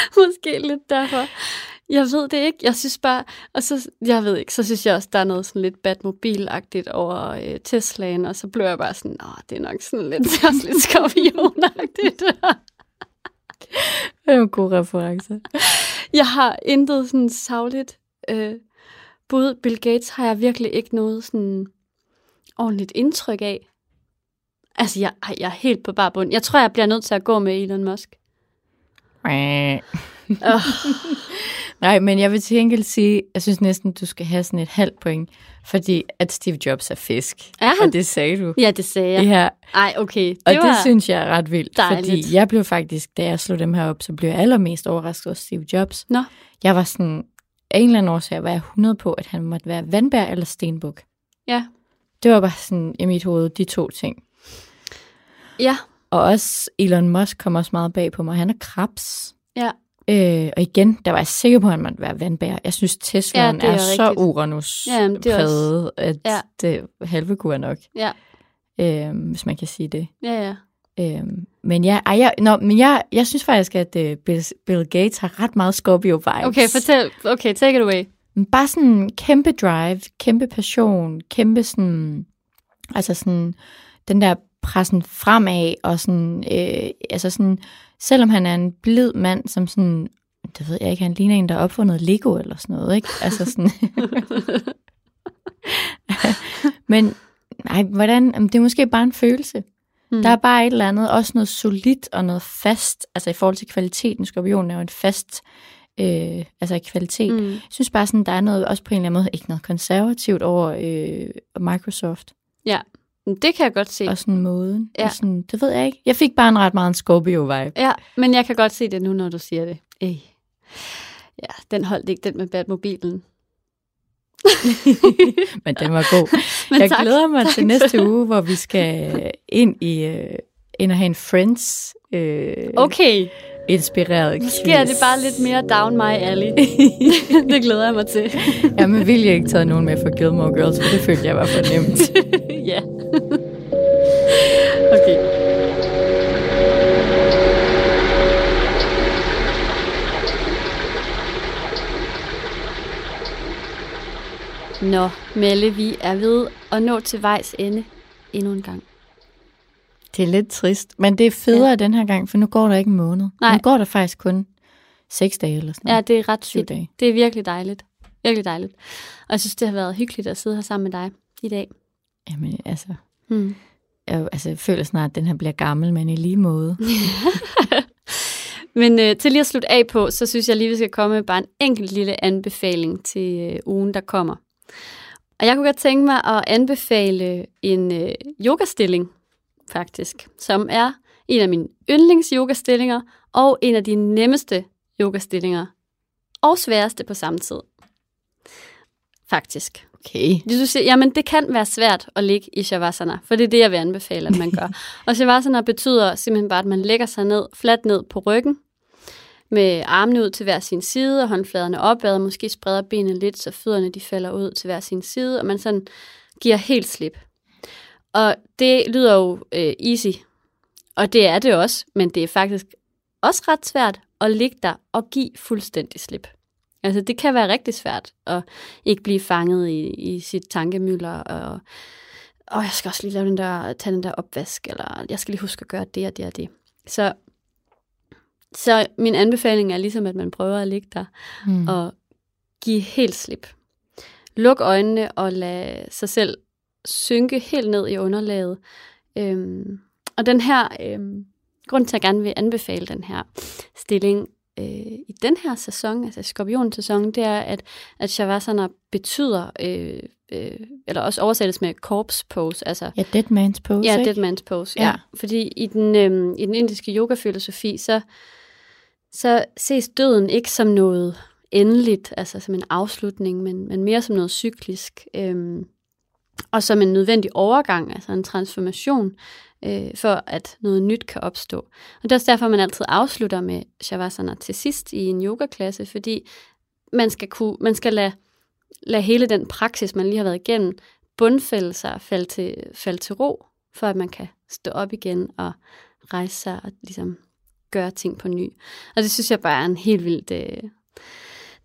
[SPEAKER 1] måske lidt derfor. Jeg ved det ikke. Jeg synes bare, og så, jeg ved ikke, så synes jeg også, der er noget sådan lidt Batmobil-agtigt over øh, Teslaen, og så blev jeg bare sådan, åh, det er nok sådan lidt, også lidt skorpionagtigt.
[SPEAKER 2] Det er en god reference.
[SPEAKER 1] jeg har intet sådan savligt øh, bud. Bill Gates har jeg virkelig ikke noget sådan ordentligt indtryk af. Altså, jeg, jeg er helt på bare bund. Jeg tror, jeg bliver nødt til at gå med Elon Musk. Oh.
[SPEAKER 2] Nej, men jeg vil til gengæld sige, jeg synes næsten, du skal have sådan et halvt point, fordi at Steve Jobs er fisk.
[SPEAKER 1] Er han?
[SPEAKER 2] Og det sagde du.
[SPEAKER 1] Ja, det sagde jeg.
[SPEAKER 2] Ja,
[SPEAKER 1] Ej, okay. Det
[SPEAKER 2] og
[SPEAKER 1] var...
[SPEAKER 2] det synes jeg er ret vildt,
[SPEAKER 1] dejligt.
[SPEAKER 2] fordi jeg blev faktisk, da jeg slog dem her op, så blev jeg allermest overrasket over Steve Jobs.
[SPEAKER 1] Nå.
[SPEAKER 2] Jeg var sådan, af en eller anden årsag var jeg 100 på, at han måtte være vandbær eller stenbuk.
[SPEAKER 1] Ja.
[SPEAKER 2] Det var bare sådan i mit hoved, de to ting.
[SPEAKER 1] Ja.
[SPEAKER 2] Og også Elon Musk kom også meget bag på mig. Han er krabs.
[SPEAKER 1] Ja.
[SPEAKER 2] Øh, og igen, der var jeg sikker på, at han måtte være vandbær. Jeg synes, Teslaen
[SPEAKER 1] Ja, det er
[SPEAKER 2] er, så
[SPEAKER 1] rigtigt.
[SPEAKER 2] Uranus
[SPEAKER 1] Ja,
[SPEAKER 2] at
[SPEAKER 1] Ja.
[SPEAKER 2] det halve kunne nok,
[SPEAKER 1] Ja.
[SPEAKER 2] øh, hvis man kan sige det.
[SPEAKER 1] Ja, ja.
[SPEAKER 2] Øh, men ja, ej, jeg, nå, men jeg, jeg synes faktisk, at uh, Bill, Bill Gates har ret meget Scorpio-vibes.
[SPEAKER 1] Okay, fortæl. Okay, take it away.
[SPEAKER 2] Bare sådan kæmpe drive, kæmpe passion, kæmpe sådan, altså sådan, den der pressen fremad, og sådan, øh, altså sådan, selvom han er en blid mand, som sådan, det ved jeg ikke, han ligner en, der har opfundet Lego eller sådan noget, ikke? Altså sådan, men nej, hvordan, det er måske bare en følelse.
[SPEAKER 1] Mm.
[SPEAKER 2] Der er bare et eller andet, også noget solidt og noget fast, altså i forhold til kvaliteten, skorpionen er jo en fast, øh, altså kvalitet.
[SPEAKER 1] Mm.
[SPEAKER 2] Jeg synes bare sådan, der er noget, også på en eller anden måde, ikke noget konservativt over øh, Microsoft.
[SPEAKER 1] Det kan jeg godt se.
[SPEAKER 2] Og sådan måden.
[SPEAKER 1] Ja.
[SPEAKER 2] Og sådan, det ved jeg ikke. Jeg fik bare en ret meget en Scorpio-vibe.
[SPEAKER 1] Ja, men jeg kan godt se det nu, når du siger det. Ej. Ja, den holdt ikke, den med Batmobilen.
[SPEAKER 2] Men den var god.
[SPEAKER 1] Men
[SPEAKER 2] jeg
[SPEAKER 1] tak.
[SPEAKER 2] glæder mig
[SPEAKER 1] Tak
[SPEAKER 2] til næste uge, hvor vi skal ind i øh, ind og have en Friends øh,
[SPEAKER 1] Okay,
[SPEAKER 2] inspireret
[SPEAKER 1] nu sker det bare lidt mere down my alley. det glæder jeg mig til.
[SPEAKER 2] Jeg har med vilje ikke taget nogen med for Gilmore Girls, for det følte jeg var for nemt.
[SPEAKER 1] ja. okay. Nå, Melle, vi er ved at nå til vejs ende endnu en gang.
[SPEAKER 2] Det er lidt trist, men det er federe ja. den her gang, for nu går der ikke en måned.
[SPEAKER 1] Nej.
[SPEAKER 2] Nu går der faktisk kun seks dage eller sådan
[SPEAKER 1] Ja,
[SPEAKER 2] noget.
[SPEAKER 1] det er ret fedt.
[SPEAKER 2] dage.
[SPEAKER 1] Det er virkelig dejligt. Virkelig dejligt. Og jeg synes, det har været hyggeligt at sidde her sammen med dig i dag.
[SPEAKER 2] Jamen, altså,
[SPEAKER 1] Hmm.
[SPEAKER 2] jeg, altså, jeg føler snart, at den her bliver gammel, men i lige måde.
[SPEAKER 1] Men øh, til lige at slutte af på, så synes jeg lige, vi skal komme med bare en enkelt lille anbefaling til øh, ugen, der kommer. Og jeg kunne godt tænke mig at anbefale en øh, yogastilling, faktisk, som er en af mine yndlings-yogastillinger, og en af de nemmeste yogastillinger, og sværeste på samme tid. Faktisk.
[SPEAKER 2] Okay.
[SPEAKER 1] Du siger, jamen det kan være svært at ligge i shavasana, for det er det, jeg vil anbefale, at man gør. og shavasana betyder simpelthen bare, at man lægger sig ned, fladt ned på ryggen, med armene ud til hver sin side, og håndfladerne opad, og måske spreder benene lidt, så fødderne de falder ud til hver sin side, og man sådan giver helt slip. Og det lyder jo øh, easy, og det er det også, men det er faktisk også ret svært at ligge der og give fuldstændig slip. Altså det kan være rigtig svært at ikke blive fanget i, i sit tankemøller, og, og jeg skal også lige lave den der, tage den der opvask, eller jeg skal lige huske at gøre det og det og det. Så, så min anbefaling er ligesom, at man prøver at ligge der
[SPEAKER 2] Hmm.
[SPEAKER 1] og give helt slip. Luk øjnene og lad sig selv synke helt ned i underlaget. Øhm, og den her, øhm, grund til, at jeg gerne vil anbefale den her stilling øh, i den her sæson, altså skorpionsæsonen, det er, at, at Shavasana betyder, øh, øh, eller også oversættes med corpse pose, altså
[SPEAKER 2] Ja, dead man's pose,
[SPEAKER 1] Ja,
[SPEAKER 2] ikke?
[SPEAKER 1] dead man's pose.
[SPEAKER 2] Ja.
[SPEAKER 1] Ja. Fordi i den, øhm, i den indiske yogafilosofi, så, så ses døden ikke som noget endeligt, altså som en afslutning, men, men mere som noget cyklisk. Øhm, og som en nødvendig overgang, altså en transformation, øh, for at noget nyt kan opstå. Og det er også derfor, man altid afslutter med shavasana til sidst i en yogaklasse, fordi man skal, kunne, man skal lade, lade hele den praksis, man lige har været igennem, bundfælde sig og falde til, falde til ro, for at man kan stå op igen og rejse sig og ligesom gøre ting på ny. Og det synes jeg bare er en helt vildt øh,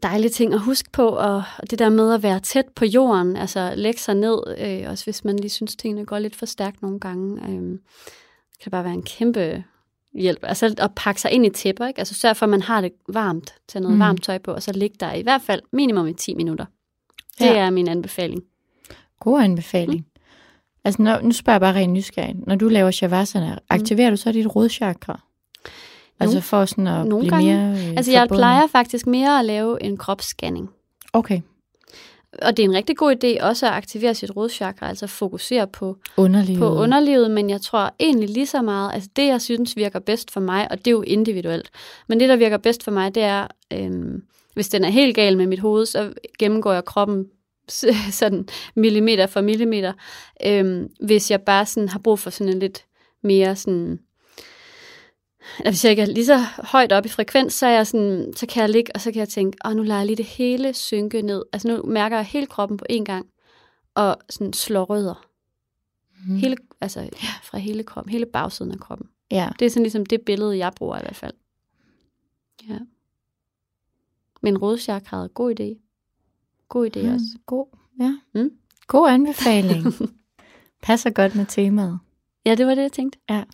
[SPEAKER 1] dejlige ting at huske på, og det der med at være tæt på jorden, altså lægge sig ned, øh, også hvis man lige synes, tingene går lidt for stærkt nogle gange, øh, kan det bare være en kæmpe hjælp. Altså at pakke sig ind i tæpper, ikke? Altså sørg for, at man har det varmt, tage noget mm. varmt tøj på, og så ligge der i hvert fald minimum i 10 minutter. Det ja. er min anbefaling.
[SPEAKER 2] God anbefaling. Mm. Altså, når, nu spørger jeg bare rent nysgerrig. Når du laver shavasana, mm. aktiverer du så dit rodchakra? Altså for sådan at Nogle blive gange. mere øh,
[SPEAKER 1] Altså, jeg forbundet. plejer faktisk mere at lave en kropsscanning.
[SPEAKER 2] Okay.
[SPEAKER 1] Og det er en rigtig god idé også at aktivere sit rodchakra, altså fokusere på
[SPEAKER 2] underlivet.
[SPEAKER 1] på underlivet, men jeg tror egentlig lige så meget, altså det jeg synes virker bedst for mig, og det er jo individuelt, men det der virker bedst for mig, det er, øhm, hvis den er helt gal med mit hoved, så gennemgår jeg kroppen sådan millimeter for millimeter. Øhm, hvis jeg bare sådan har brug for sådan en lidt mere sådan eller hvis jeg ikke er lige så højt op i frekvens, så, er jeg sådan, så kan jeg ligge, og så kan jeg tænke, åh, nu lader jeg lige det hele synke ned. Altså nu mærker jeg hele kroppen på én gang, og sådan slår rødder. Mm. Hele, altså fra hele kroppen, hele bagsiden af kroppen.
[SPEAKER 2] Ja.
[SPEAKER 1] Det er sådan ligesom det billede, jeg bruger i hvert fald. Ja. Men rådchakra er god idé. God idé mm. også.
[SPEAKER 2] God, ja. Mm? God anbefaling. Passer godt med temaet.
[SPEAKER 1] Ja, det var det, jeg tænkte.
[SPEAKER 2] Ja.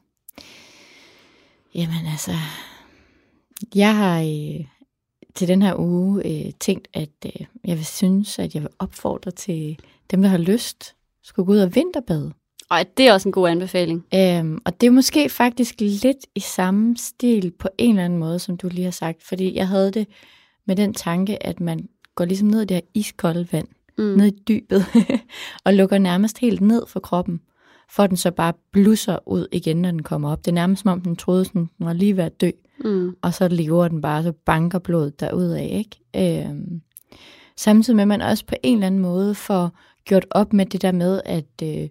[SPEAKER 2] Jamen altså, jeg har øh, til den her uge øh, tænkt, at øh, jeg vil synes, at jeg vil opfordre til dem, der har lyst, skulle gå ud og vinterbade.
[SPEAKER 1] Og det er også en god anbefaling.
[SPEAKER 2] Øhm, og det er måske faktisk lidt i samme stil på en eller anden måde, som du lige har sagt. Fordi jeg havde det med den tanke, at man går ligesom ned i det her iskolde vand, mm. ned i dybet, og lukker nærmest helt ned for kroppen for den så bare blusser ud igen, når den kommer op. Det er nærmest som om, den troede, sådan, den var lige ved at dø. Mm. Og så lever den bare, så banker blodet derudad, ikke? Øhm, samtidig med, at man også på en eller anden måde får gjort op med det der med, at, øh,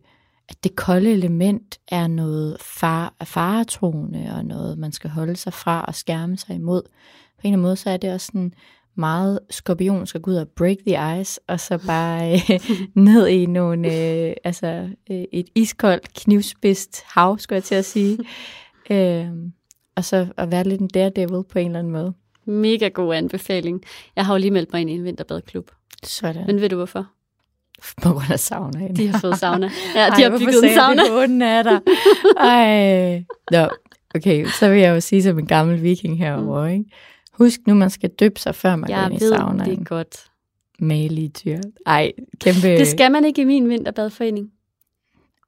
[SPEAKER 2] at det kolde element er noget far, faretroende, og noget, man skal holde sig fra og skærme sig imod. På en eller anden måde, så er det også sådan meget skorpion skal gå ud og break the ice, og så bare øh, ned i nogle, øh, altså øh, et iskoldt, knivspidst hav, skulle jeg til at sige. øh, og så at være lidt en daredevil på en eller anden måde.
[SPEAKER 1] Mega god anbefaling. Jeg har jo lige meldt mig ind i en vinterbadklub.
[SPEAKER 2] Sådan.
[SPEAKER 1] Men ved du hvorfor?
[SPEAKER 2] På grund af sauna.
[SPEAKER 1] De har fået sauna. Ja, de Ej, har bygget en sauna.
[SPEAKER 2] Ej, er der. Ej. Nå, okay, så vil jeg jo sige som en gammel viking herovre, mm. ikke? Husk nu, man skal døbe sig, før man
[SPEAKER 1] jeg
[SPEAKER 2] går ind i saunaen.
[SPEAKER 1] Jeg ved det godt.
[SPEAKER 2] Malige dyr. Ej, kæmpe...
[SPEAKER 1] Det skal man ikke i min vinterbadforening.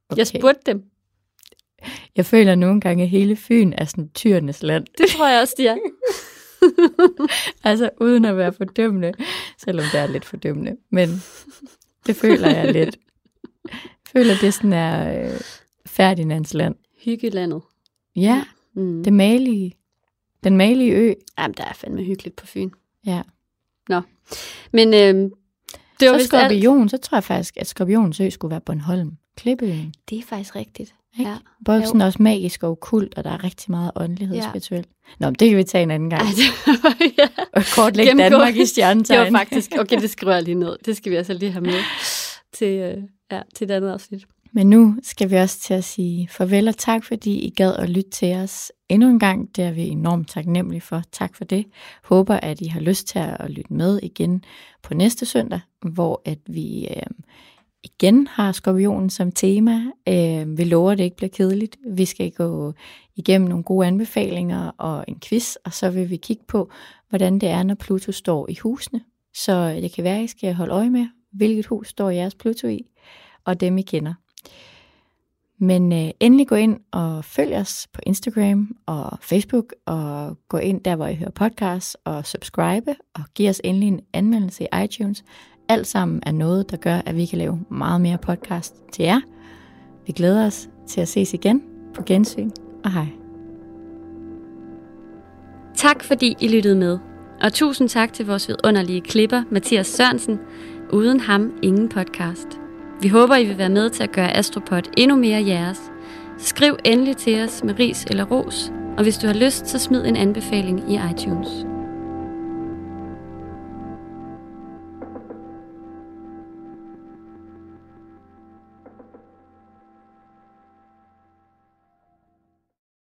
[SPEAKER 1] Okay. Jeg spurgte dem.
[SPEAKER 2] Jeg føler nogle gange, at hele Fyn er sådan tyrenes land.
[SPEAKER 1] Det tror jeg også, de er.
[SPEAKER 2] altså uden at være fordømmende, selvom det er lidt fordømmende. Men det føler jeg lidt. Jeg føler, det sådan er øh, Ferdinands land.
[SPEAKER 1] Hyggelandet.
[SPEAKER 2] Ja, mm. det malige. Den malige ø.
[SPEAKER 1] Jamen, der er fandme hyggeligt på Fyn.
[SPEAKER 2] Ja.
[SPEAKER 1] Nå. Men øh,
[SPEAKER 2] det var så skorpion, alt... så tror jeg faktisk, at Skorpions ø skulle være Bornholm. Klippeøen.
[SPEAKER 1] Det er faktisk rigtigt.
[SPEAKER 2] Ikke? Ja. Både jo. sådan også magisk og okult, og der er rigtig meget åndelighed ja. spirituelt. Nå, men det kan vi tage en anden gang. Ej, det var, ja. Og kortlægge Danmark i stjernetegn.
[SPEAKER 1] Det var faktisk, okay, det skriver jeg lige ned. Det skal vi altså lige have med til, øh, ja, til det andet afsnit.
[SPEAKER 2] Men nu skal vi også til at sige farvel og tak, fordi I gad at lytte til os endnu en gang. Det er vi enormt taknemmelige for. Tak for det. Håber, at I har lyst til at lytte med igen på næste søndag, hvor at vi øh, igen har skorpionen som tema. Øh, vi lover, at det ikke bliver kedeligt. Vi skal gå igennem nogle gode anbefalinger og en quiz, og så vil vi kigge på, hvordan det er, når Pluto står i husene. Så det kan være, at I skal holde øje med, hvilket hus står jeres Pluto i, og dem I kender. Men øh, endelig gå ind og følg os på Instagram og Facebook, og gå ind der, hvor I hører podcasts, og subscribe, og giv os endelig en anmeldelse i iTunes. Alt sammen er noget, der gør, at vi kan lave meget mere podcast til jer. Vi glæder os til at ses igen på gensyn, og hej.
[SPEAKER 1] Tak fordi I lyttede med, og tusind tak til vores vidunderlige klipper, Mathias Sørensen. Uden ham, ingen podcast. Vi håber, I vil være med til at gøre Astropod endnu mere jeres. Skriv endelig til os med ris eller ros, og hvis du har lyst, så smid en anbefaling i iTunes.